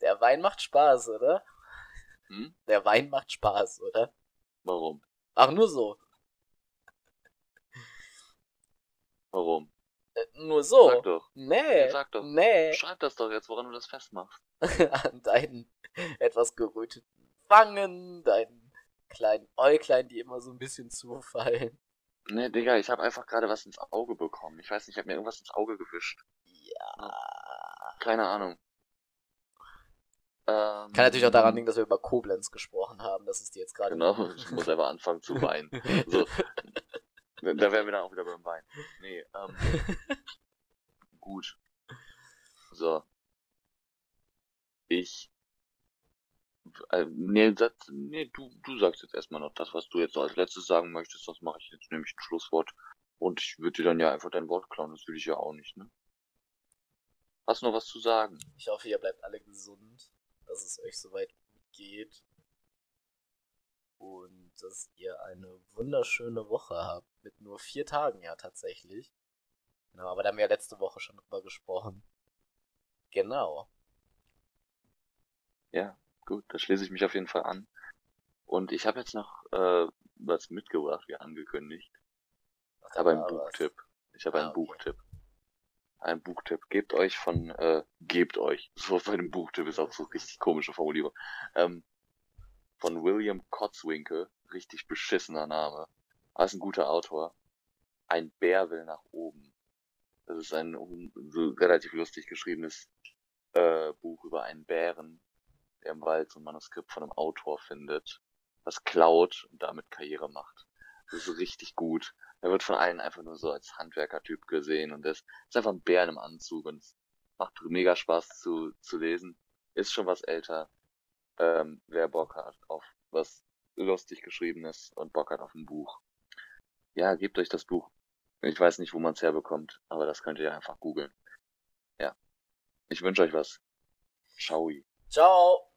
Der Wein macht Spaß, oder? Hm? Der Wein macht Spaß, oder? Warum? Ach, nur so. Warum? Äh, Nur so. Sag doch. Nee. Sag doch. Nee. Schreib das doch jetzt, woran du das festmachst. An deinen etwas geröteten Wangen, deinen kleinen Äuglein, die immer so ein bisschen zufallen. Nee, Digga, ich habe einfach gerade was ins Auge bekommen. Ich weiß nicht, ich habe mir irgendwas ins Auge gewischt. Ja. Keine Ahnung. Ähm, Kann natürlich auch daran liegen, dass wir über Koblenz gesprochen haben. Das ist dir jetzt gerade. Genau, ich muss einfach anfangen zu weinen. So. Da wären wir dann auch wieder beim Wein. Nee, ähm. gut. So. Ich. Äh, nee, das, nee du, du sagst jetzt erstmal noch das, was du jetzt so als letztes sagen möchtest. Das mache ich jetzt nämlich ein Schlusswort. Und ich würde dir dann ja einfach dein Wort klauen. Das will ich ja auch nicht, ne? Hast du noch was zu sagen? Ich hoffe, ihr bleibt alle gesund, dass es euch soweit gut geht. Und dass ihr eine wunderschöne Woche habt. Mit nur vier Tagen ja tatsächlich. Genau, aber da haben wir ja letzte Woche schon drüber gesprochen. Genau. Ja, gut, da schließe ich mich auf jeden Fall an. Und ich habe jetzt noch äh, was mitgebracht, wie angekündigt. Ich habe einen. Buchtipp. Ich habe Ah, einen okay. Buchtipp. Ein Buchtipp. Gebt euch von, äh, gebt euch. So bei dem Buchtipp ist auch so richtig komische Formulierung. Ähm, von William Kotzwinkel. Richtig beschissener Name. Aber ist ein guter Autor. Ein Bär will nach oben. Das ist ein um, so relativ lustig geschriebenes äh, Buch über einen Bären, der im Wald so ein Manuskript von einem Autor findet, das klaut und damit Karriere macht. Das ist richtig gut. Er wird von allen einfach nur so als Handwerkertyp gesehen und das ist einfach ein Bär im Anzug und macht mega Spaß zu, zu lesen. Ist schon was älter. Ähm, wer Bock hat auf was lustig geschriebenes und Bock hat auf ein Buch. Ja, gebt euch das Buch. Ich weiß nicht, wo man es herbekommt, aber das könnt ihr einfach googeln. Ja. Ich wünsche euch was. Ciao. Ciao.